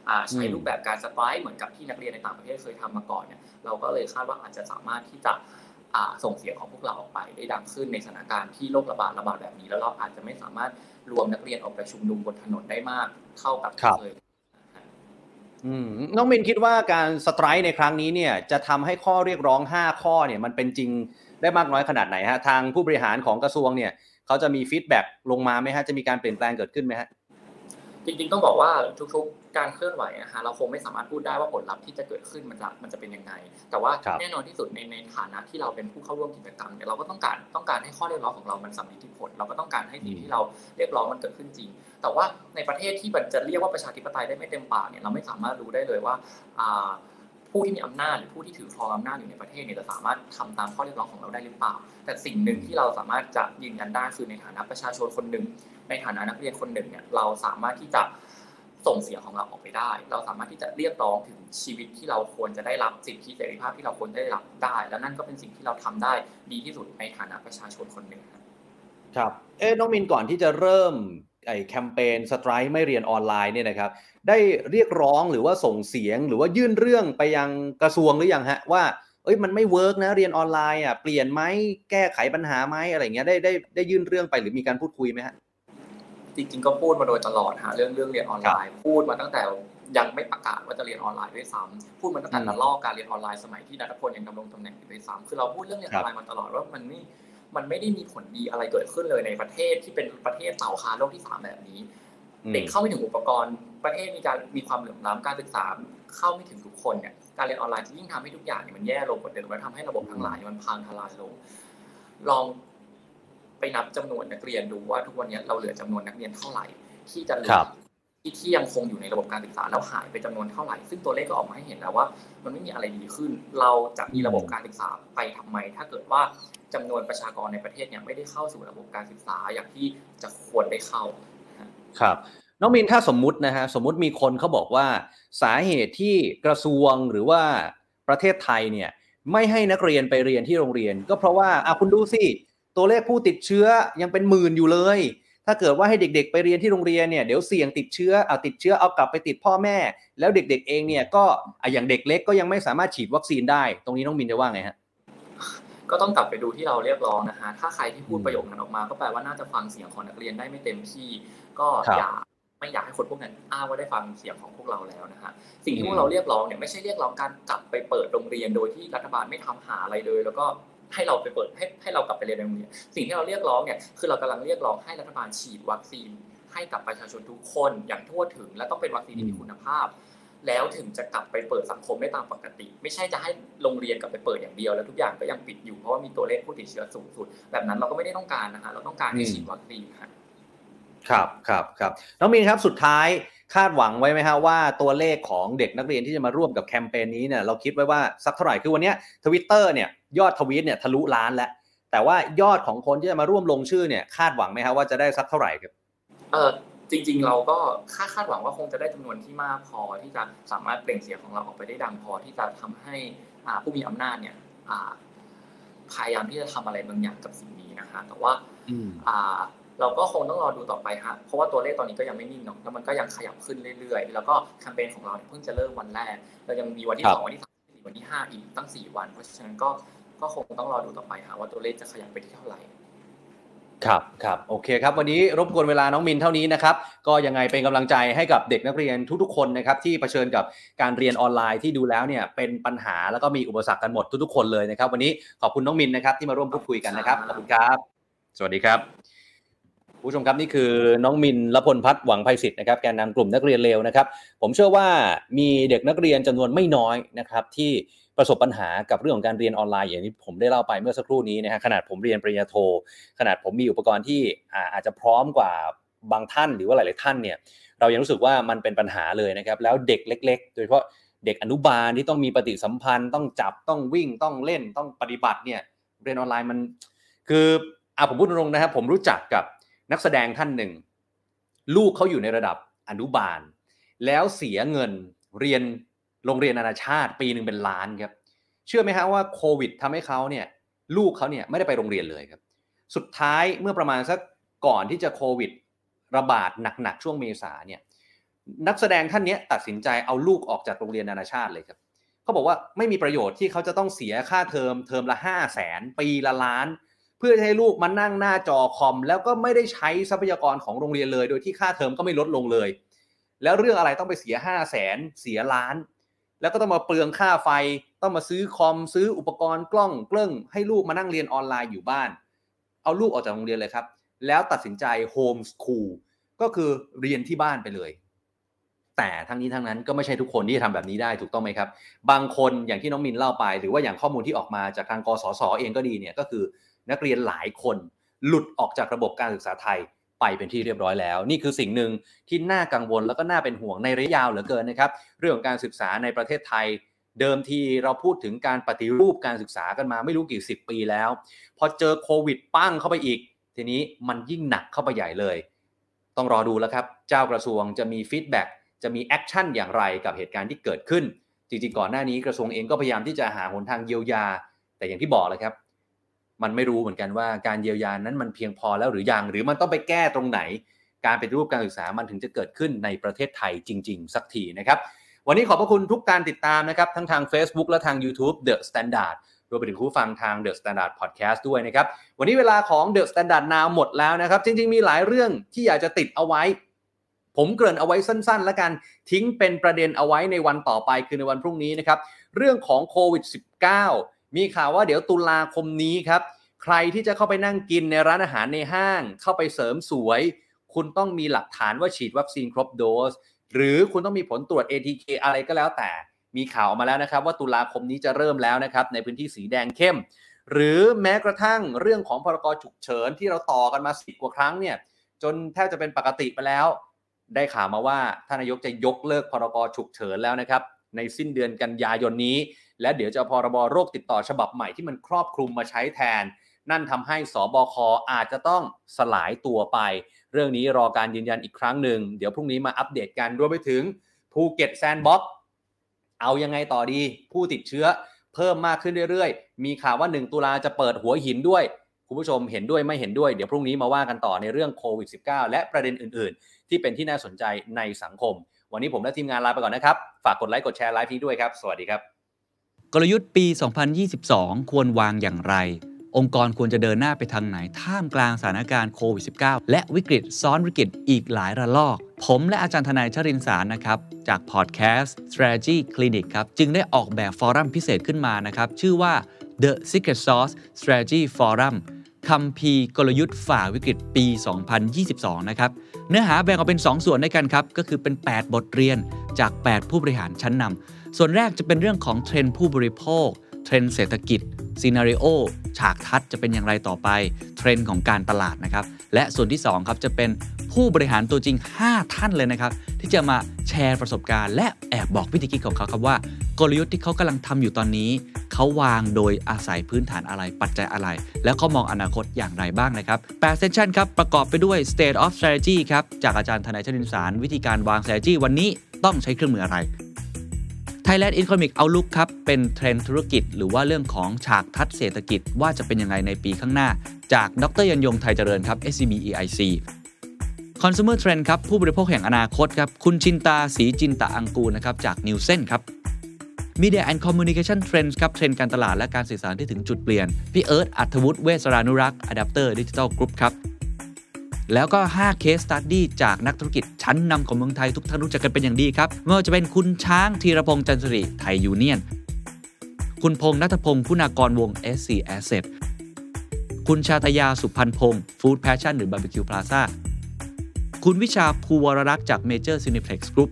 อ่าใช้อืมรูปแบบการสไตล์เหมือนกับที่นักเรียนในต่างประเทศเคยทำมาก่อนเนี่ยเราก็เลยคาดว่าอาจจะสามารถที่จะอ่า ส่งเสียงของพวกเราออกไปได้ดังขึ้นในสถานการณ์ที่โรคระบาดระบาดแบบนี้ แล้วเราอาจจะไม่สามารถรวมนักเรียนออกไปชุมนุมบนถนนได้มากเท่ากับที่เคยอืมน้องมินคิดว่าการ strike ในครั้งนี้เนี่ยจะทำให้ข้อเรียกร้อง 5 ข้อเนี่ยมันเป็นจริงได้มากน้อยขนาดไหนฮะทางผู้บริหารของกระทรวงเนี่ยเขาจะมี feedback ลงมาไหมฮะจะมีการเปลี่ยนแปลงเกิดขึ้นไหมฮะ จริงๆต้องบอกว่าทุกๆ การเคลื่อนไหวนะฮะเราคงไม่สามารถพูดได้ว่าผลลัพธ์ที่จะเกิดขึ้นมันจะมันจะเป็นยังไง แต่ว่าครับแน่นอนที่สุดในในฐานะที่เราเป็นผู้เข้าร่วมกิจกรรมเนี่ยเราก็ต้องการต้องการให้ข้อเรียกร้องของเรามันสำเร็จผล เราก็ต้องการให้สิ่งที่เราเรียกร้องมันเกิดขึ้นจริง แต่ว่าในประเทศที่มันจะเรียกว่าประชาธิปไตยได้ไม่เต็มปากเนี่ยเราไม่สามารถรู้ได้เลยว่าอ่า ผู้ที่มีอำนาจหรือผู้ที่ถือครองอำนาจอยู่ในประเทศเนี่ยจะสามารถทำตามข้อเรียกร้องของเราได้หรือเปล่า แต่สิ่งหนึ่งที่เราสามารถจะยืนยันได้คือในฐานะประชาชนคนหนึ่ง ในฐานะนักเรียนคนหนึ่งเนี่ยเราสามารถที่จะส่งเสียงของเราออกไปได้ เราสามารถที่จะเรียกร้องถึงชีวิตที่เราควรจะได้รับสิทธิเสรีภาพที่เราควรได้รับได้ แล้วนั่นก็เป็นสิ่งที่เราทำได้ดีที่สุดในฐานะประชาชนคนหนึ่งครับครับเอ๊ะน้องมินก่อนที่จะเริ่ม ไอ้แคมเปญ strike ไม่เรียนออนไลน์เนี่ยนะครับ ได้เรียกร้องหรือว่าส่งเสียงหรือว่ายื่นเรื่องไปยังกระทรวงหรือยังฮะว่าเอ้ยมันไม่ work นะเรียนออนไลน์อะเปลี่ยนไหมแก้ไขปัญหาไหมอะไรเงี้ยได้ได้ได้ยื่นเรื่องไปหรือมีการพูดคุยไหมฮะจริงๆก็พูดมาโดยตลอดฮะเรื่องเรื่องเรียนออนไลน์ พูดมาตั้งแต่ยังไม่ประกาศว่าจะเรียนออนไลน์ด้วยซ้ำพูดมาตั้งแต่อืมระลอกการเรียนออนไลน์สมัยที่นัทพลยังดำรงตำแหน่งอยู่ด้วยซ้ำคือเราพูดเรื่องเรียนออนไลน์มาตลอดว่ามันไม่ มันไม่ได้มีผลดีอะไรเกิดขึ้นเลยในประเทศที่เป็นประเทศเต่าคาโลกที่สามแบบนี้อืมเด็กเข้าไม่ถึงอุปกรณ์ ประเทศมีการมีความเหลื่อมล้ำการศึกษาเข้าไม่ถึงทุกคนเนี่ยการเรียนออนไลน์จะยิ่งทำให้ทุกอย่างเนี่ยมันแย่ลงกว่าเดิมและทำให้ระบบทั้งหลายเนี่ยมันพังทลายลง ลองไปนับจำนวนนักเรียนดูว่าทุกวันนี้เราเหลือจำนวนนักเรียนเท่าไหร่ ที่จะเหลืครับที่ที่ยังคงอยู่ในระบบการศึกษาแล้วหายไปจำนวนเท่าไหร่ ซึ่งตัวเลขก็ออกมาให้เห็นแล้วว่า มันไม่มีอะไรดีขึ้น เราจะมีระบบการศึกษาไปทำไม ถ้าเกิดว่า จำนวนประชากรในประเทศเนี่ยไม่ได้เข้าสู่ระบบการศึกษาอย่างที่จะควรได้เข้าครับน้องมินถ้าสมมุตินะฮะสมมุติมีคนเขาบอกว่าสาเหตุที่กระทรวงหรือว่าประเทศไทยเนี่ยไม่ให้นักเรียนไปเรียนที่โรงเรียน ก็เพราะว่าอะคุณดูสิตัวเลขผู้ติดเชื้อยังเป็นหมื่นอยู่เลย ถ้าเกิดว่าให้เด็กๆ ไปเรียนที่โรงเรียนเนี่ยเดี๋ยวเสี่ยงติดเชื้อเอาติดเชื้อเอากลับไปติดพ่อแม่ แล้วเด็กๆเองเนี่ยก็อะอย่างเด็กเล็กก็ยังไม่สามารถฉีดวัคซีนได้ ตรงนี้น้องมินจะว่าไงฮะ ก็ต้องกลับไปดูที่เราเรียกร้องนะฮะถ้าใครที่พูดอืมประโยคนั้นออกมา ก็แปลว่าน่าจะฟังเสียงของนักเรียนได้ไม่เต็มที่ ก็ครับอย่าไม่อยากให้คนพวกนั้นอ้างว่าได้ฟังเสียงของพวกเราแล้วนะฮะสิ่งที่อืมพวกเราเรียกร้องเนี่ยไม่ใช่เรียกร้องการกลับไปเปิดโรงเรียนโดยที่รัฐบาลไม่ทำหาอะไรเลย แล้วก็ให้เราไปเปิดให้ให้เรากลับไปเรียนในโรงเรียนสิ่งที่เราเรียกร้องเนี่ยคือเรากำลังเรียกร้องให้รัฐบาลฉีดวัคซีนให้กับประชาชนทุกคนอย่างทั่วถึง และต้องเป็นวัคซีนที่มีคุณภาพ แล้วถึงจะกลับไปเปิดสังคมได้ตามปกติ ไม่ใช่จะให้โรงเรียนกลับไปเปิดอย่างเดียวแล้วทุกอย่างก็ยังปิดอยู่เพราะว่ามีตัวเลขผู้ติดเชื้อสูงสุด แบบนั้นเราก็ไม่ได้ต้องการนะฮะเราต้องการให้อืมฉีดวัคซีนฮะครับครับครับน้องมินครับสุดท้ายคาดหวังไว้ไหมฮะว่าตัวเลขของเด็กนักเรียนที่จะมาร่วมกับแคมเปญนี้เนี่ยเราคิดไว้ว่าสักเท่าไหร่คือวันเนี้ทวิตเตอร์เนี่ยยอดทวีตเนี่ยทะลุล้านแล้ว แต่ว่ายอดของคนที่จะมาร่วมลงชื่อเนี่ยคาดหวังไหมครับว่าจะได้สักเท่าไหร่ครับเออ จริง ๆ เราก็คาดคาดหวังว่าคงจะได้จำนวนที่มากพอที่จะสามารถเปล่งเสียงของเราออกไปได้ดังพอที่จะทำให้ผู้มีอำนาจเนี่ยพยายามที่จะทำอะไรบางอย่างกับสิ่งนี้นะฮะแต่ว่าอาเราก็คงต้องรอดูต่อไปฮะเพราะว่าตัวเลขตอนนี้ก็ยังไม่นิ่งเนาะแล้วมันก็ยังขยับขึ้นเรื่อยๆ แล้วก็แคมเปญของเราเพิ่งจะเริ่มวันแรก เรายังมีวันที่สองวันที่สามวันที่ห้าอีกตั้งสี่วัน เพราะฉะนั้นก็ก็คงต้องรอดูต่อไปฮะว่าตัวเลขจะขยับไปที่เท่าไหร่ ครับครับโอเคครับ วันนี้รบกวนเวลาน้องมินเท่านี้นะครับ ก็ยังไงเป็นกำลังใจให้กับเด็กนักเรียนทุกๆคนนะครับที่เผชิญกับการเรียนออนไลน์ที่ดูแล้วเนี่ยเป็นปัญหาแล้วก็มีอุปสรรคกันหมดทุกๆคนเลยนะครับ วันนี้ขอบคุณน้องมินนะครับที่มาร่วมพูดคุยกันนะครับขอบคุณครับ สวัสดีครับ ผู้ชมครับนี่คือน้องมินละพลพัฒน์หวังไพศิษฐ์นะครับแกนนำกลุ่มนักเรียนเลวนะครับ ผมเชื่อว่ามีเด็กนักเรียนจำนวนไม่น้อยนะครับที่ ประสบปัญหากับเรื่องของการเรียนออนไลน์อย่างที่ผมได้เล่าไปเมื่อสักครู่นี้นะฮะขนาดผมเรียนปริญญาโท ขนาดผมมีอุปกรณ์ที่อาอาจจะพร้อมกว่าบางท่านหรือว่าหลาย ๆ ท่านเนี่ยเรายังรู้สึกว่ามันเป็นปัญหาเลยนะครับแล้วเด็กเล็ก ๆ โดยเฉพาะเด็กอนุบาลที่ต้องมีปฏิสัมพันธ์ ต้องจับต้องวิ่งต้องเล่นต้องปฏิบัติเนี่ยเรียนออนไลน์มัน คืออะผมพูดตรงๆนะครับผมรู้จักกับนักแสดงท่านหนึ่ง ลูกเขาอยู่ในระดับอนุบาล แล้วเสียเงินเรียน โรงเรียนนานาชาติปีหนึ่งเป็นล้านครับ เชื่อไหมฮะว่าโควิดทำให้เขาเนี่ยลูกเขาเนี่ยไม่ได้ไปโรงเรียนเลยครับ สุดท้ายเมื่อประมาณสักก่อนที่จะโควิด ระบาดหนักๆช่วงเมษาเนี่ยนักแสดงท่านนี้ตัดสินใจเอาลูกออกจากโรงเรียนนานาชาติเลยครับเขาบอกว่าไม่มีประโยชน์ที่เขาจะต้องเสียค่าเทอมเทอมละห้าแสนปีละล้าน เพื่อให้ลูกมานั่งหน้าจอคอม แล้วก็ไม่ได้ใช้ทรัพยากรของโรงเรียนเลย โดยที่ค่าเทอมก็ไม่ลดลงเลย แล้วเรื่องอะไรต้องไปเสียห้าแสนเสียล้าน แล้วก็ต้องมาเปลืองค่าไฟ ต้องมาซื้อคอมซื้ออุปกรณ์กล้องเกลิ้งให้ลูกมานั่งเรียนออนไลน์อยู่บ้าน เอาลูกออกจากโรงเรียนเลยครับ แล้วตัดสินใจโฮมสคูลก็คือเรียนที่บ้านไปเลย แต่ทั้งนี้ทั้งนั้นก็ไม่ใช่ทุกคนที่จะทำแบบนี้ได้ถูกต้องไหมครับ บางคนอย่างที่น้องมินเล่าไป หรือว่าอย่างข้อมูลที่ออกมาจากทางกสศเองก็ดีเนี่ยก็คือนักเรียนหลายคนหลุดออกจากระบบการศึกษาไทย ไปเป็นที่เรียบร้อยแล้ว นี่คือสิ่งหนึ่งที่น่ากังวลแล้วก็น่าเป็นห่วงในระยะยาวเหลือเกินนะครับ เรื่องของการศึกษาในประเทศไทย เดิมทีเราพูดถึงการปฏิรูปการศึกษากันมาไม่รู้กี่สิบปีแล้ว พอเจอโควิดปั้งเข้าไปอีก ทีนี้มันยิ่งหนักเข้าไปใหญ่เลย ต้องรอดูแล้วครับ เจ้ากระทรวงจะมี feedback จะมี action อย่างไรกับเหตุการณ์ที่เกิดขึ้น จริงๆก่อนหน้านี้กระทรวงเองก็พยายามที่จะหาหนทางเยียวยา แต่อย่างที่บอกเลยครับ มันไม่รู้เหมือนกันว่าการเยียวยานั้นมันเพียงพอแล้วหรือยัง หรือมันต้องไปแก้ตรงไหน การปฏิรูปการศึกษามันถึงจะเกิดขึ้นในประเทศไทยจริง ๆ สักทีนะครับวันนี้ขอบพระคุณทุกการติดตามนะครับ ทั้งทาง Facebook และทาง YouTube The Standard รวมไปถึงผู้ฟังทาง The Standard Podcast ด้วยนะครับ วันนี้เวลาของ The Standard Now หมดแล้วนะครับ จริง ๆ มีหลายเรื่องที่อยากจะติดเอาไว้ ผมเกริ่นเอาไว้สั้น ๆ แล้วกันทิ้งเป็นประเด็นเอาไว้ในวันต่อไปคือในวันพรุ่งนี้นะครับ เรื่องของโควิด -19 มีข่าวว่าเดี๋ยวตุลาคมนี้ครับ ใครที่จะเข้าไปนั่งกินในร้านอาหารในห้าง เข้าไปเสริมสวย คุณต้องมีหลักฐานว่าฉีดวัคซีนครบโดส หรือคุณต้องมีผลตรวจ ATK อะไรก็แล้วแต่ มีข่าวออกมาแล้วนะครับ ว่าตุลาคมนี้จะเริ่มแล้วนะครับในพื้นที่สีแดงเข้ม หรือแม้กระทั่งเรื่องของพรกฉุกเฉินที่เราต่อกันมาสิบกว่าครั้งเนี่ยจนแทบจะเป็นปกติไปแล้ว ได้ข่าวมาว่าท่านนายกจะยกเลิกพรกฉุกเฉินแล้วนะครับ ในสิ้นเดือนกันยายนนี้ และเดี๋ยวจะพรบโรคติดต่อฉบับใหม่ที่มันครอบคลุมมาใช้แทน นั่นทำให้สบคอาจจะต้องสลายตัวไป เรื่องนี้รอการยืนยันอีกครั้งหนึ่ง เดี๋ยวพรุ่งนี้มาอัปเดตกันรวมไปถึงภูเก็ต Sandbox เอายังไงต่อดีผู้ติดเชื้อเพิ่มมากขึ้นเรื่อยๆ มีข่าวว่า 1 ตุลาจะเปิดหัวหินด้วยคุณผู้ชมเห็นด้วยไม่เห็นด้วย เดี๋ยวพรุ่งนี้มาว่ากันต่อในเรื่องโควิด -19 และประเด็นอื่น ๆ ที่เป็นที่น่าสนใจในสังคม วันนี้ผมและทีมงานลาไปก่อนนะครับ ฝากกดไลค์กดแชร์ไลฟ์นี้ด้วยครับ สวัสดีครับ กลยุทธ์ปี 2022 ควรวางอย่างไร องค์กรควรจะเดินหน้าไปทางไหน ท่ามกลางสถานการณ์โควิด -19 และวิกฤตซ้อนวิกฤตอีกหลายระลอก ผมและอาจารย์ธนัยชรินทร์สารนะครับ จากพอดแคสต์ Strategy Clinic ครับ จึงได้ออกแบบ forum พิเศษขึ้นมานะครับ ชื่อว่า The Secret Sauce Strategy Forum คัมภีร์กลยุทธ์ฝ่าวิกฤตปี 2022 นะครับ เนื้อหาแบ่งออกเป็น 2 ส่วนด้วยกันครับ ก็คือเป็น 8 บทเรียนจาก 8 ผู้บริหารชั้นนำส่วนแรกจะเป็นเรื่องของเทรนด์ผู้บริโภค เทรนด์เศรษฐกิจ scenario ฉากทัศน์จะเป็นอย่างไรต่อไป เทรนด์ของการตลาดนะครับ และส่วนที่ 2 ครับจะเป็นผู้บริหารตัวจริง 5 ท่านเลยนะครับ ที่จะมาแชร์ประสบการณ์ และแอบบอกวิธีคิดของเขาครับว่า กลยุทธ์ที่เขากำลังทำอยู่ตอนนี้ เขาวางโดยอาศัยพื้นฐานอะไรปัจจัยอะไร แล้วเขามองอนาคตอย่างไรบ้างนะครับ8 session ครับประกอบไปด้วย state of strategy ครับจากอาจารย์ธนัยชรินทร์สาร วิธีการวาง strategy วันนี้ต้องใช้เครื่องมืออะไร Thailand Economic Outlook ครับ เป็นเทรนด์ธุรกิจ หรือว่าเรื่องของฉากทัศน์เศรษฐกิจว่าจะเป็นยังไงในปีข้างหน้า จากดรยันยงไทยเจริญครับ SCB EIC Consumer Trend ครับ ผู้บริโภคแห่งอนาคตครับ คุณชินตาสีจินตะอังกูนะครับ จากนิวเซนครับ Media and Communication Trends ครับเทรนด์การตลาดและการสื่อสารที่ถึงจุดเปลี่ยน พี่เอิร์ธอัธวุฒิเวสรานุรักษ์ Adapter Digital Group ครับ แล้วก็ 5 Case Study จากนักธุรกิจชั้นนำของเมืองไทยทุกท่านรู้จักกันเป็นอย่างดีครับไม่ว่าจะเป็นคุณช้างธีรพงษ์จันทริไทยยูเนียน คุณพงษ์ณัฐพงศ์คุณากรวงศ์ SC Asset คุณชาตยาสุพรรณพงศ์ Food Passion หรือ Barbecue Plaza คุณวิชา พูลวรลักษณ์จาก Major Cineplex Group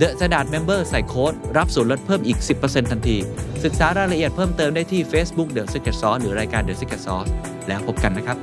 The Standard Member ใส่โค้ด รับส่วนลดเพิ่มอีก 10%ทันที ศึกษารายละเอียดเพิ่มเติมได้ที่ Facebook The Secret Sauce หรือรายการ The Secret Sauce แล้วพบกันนะครับ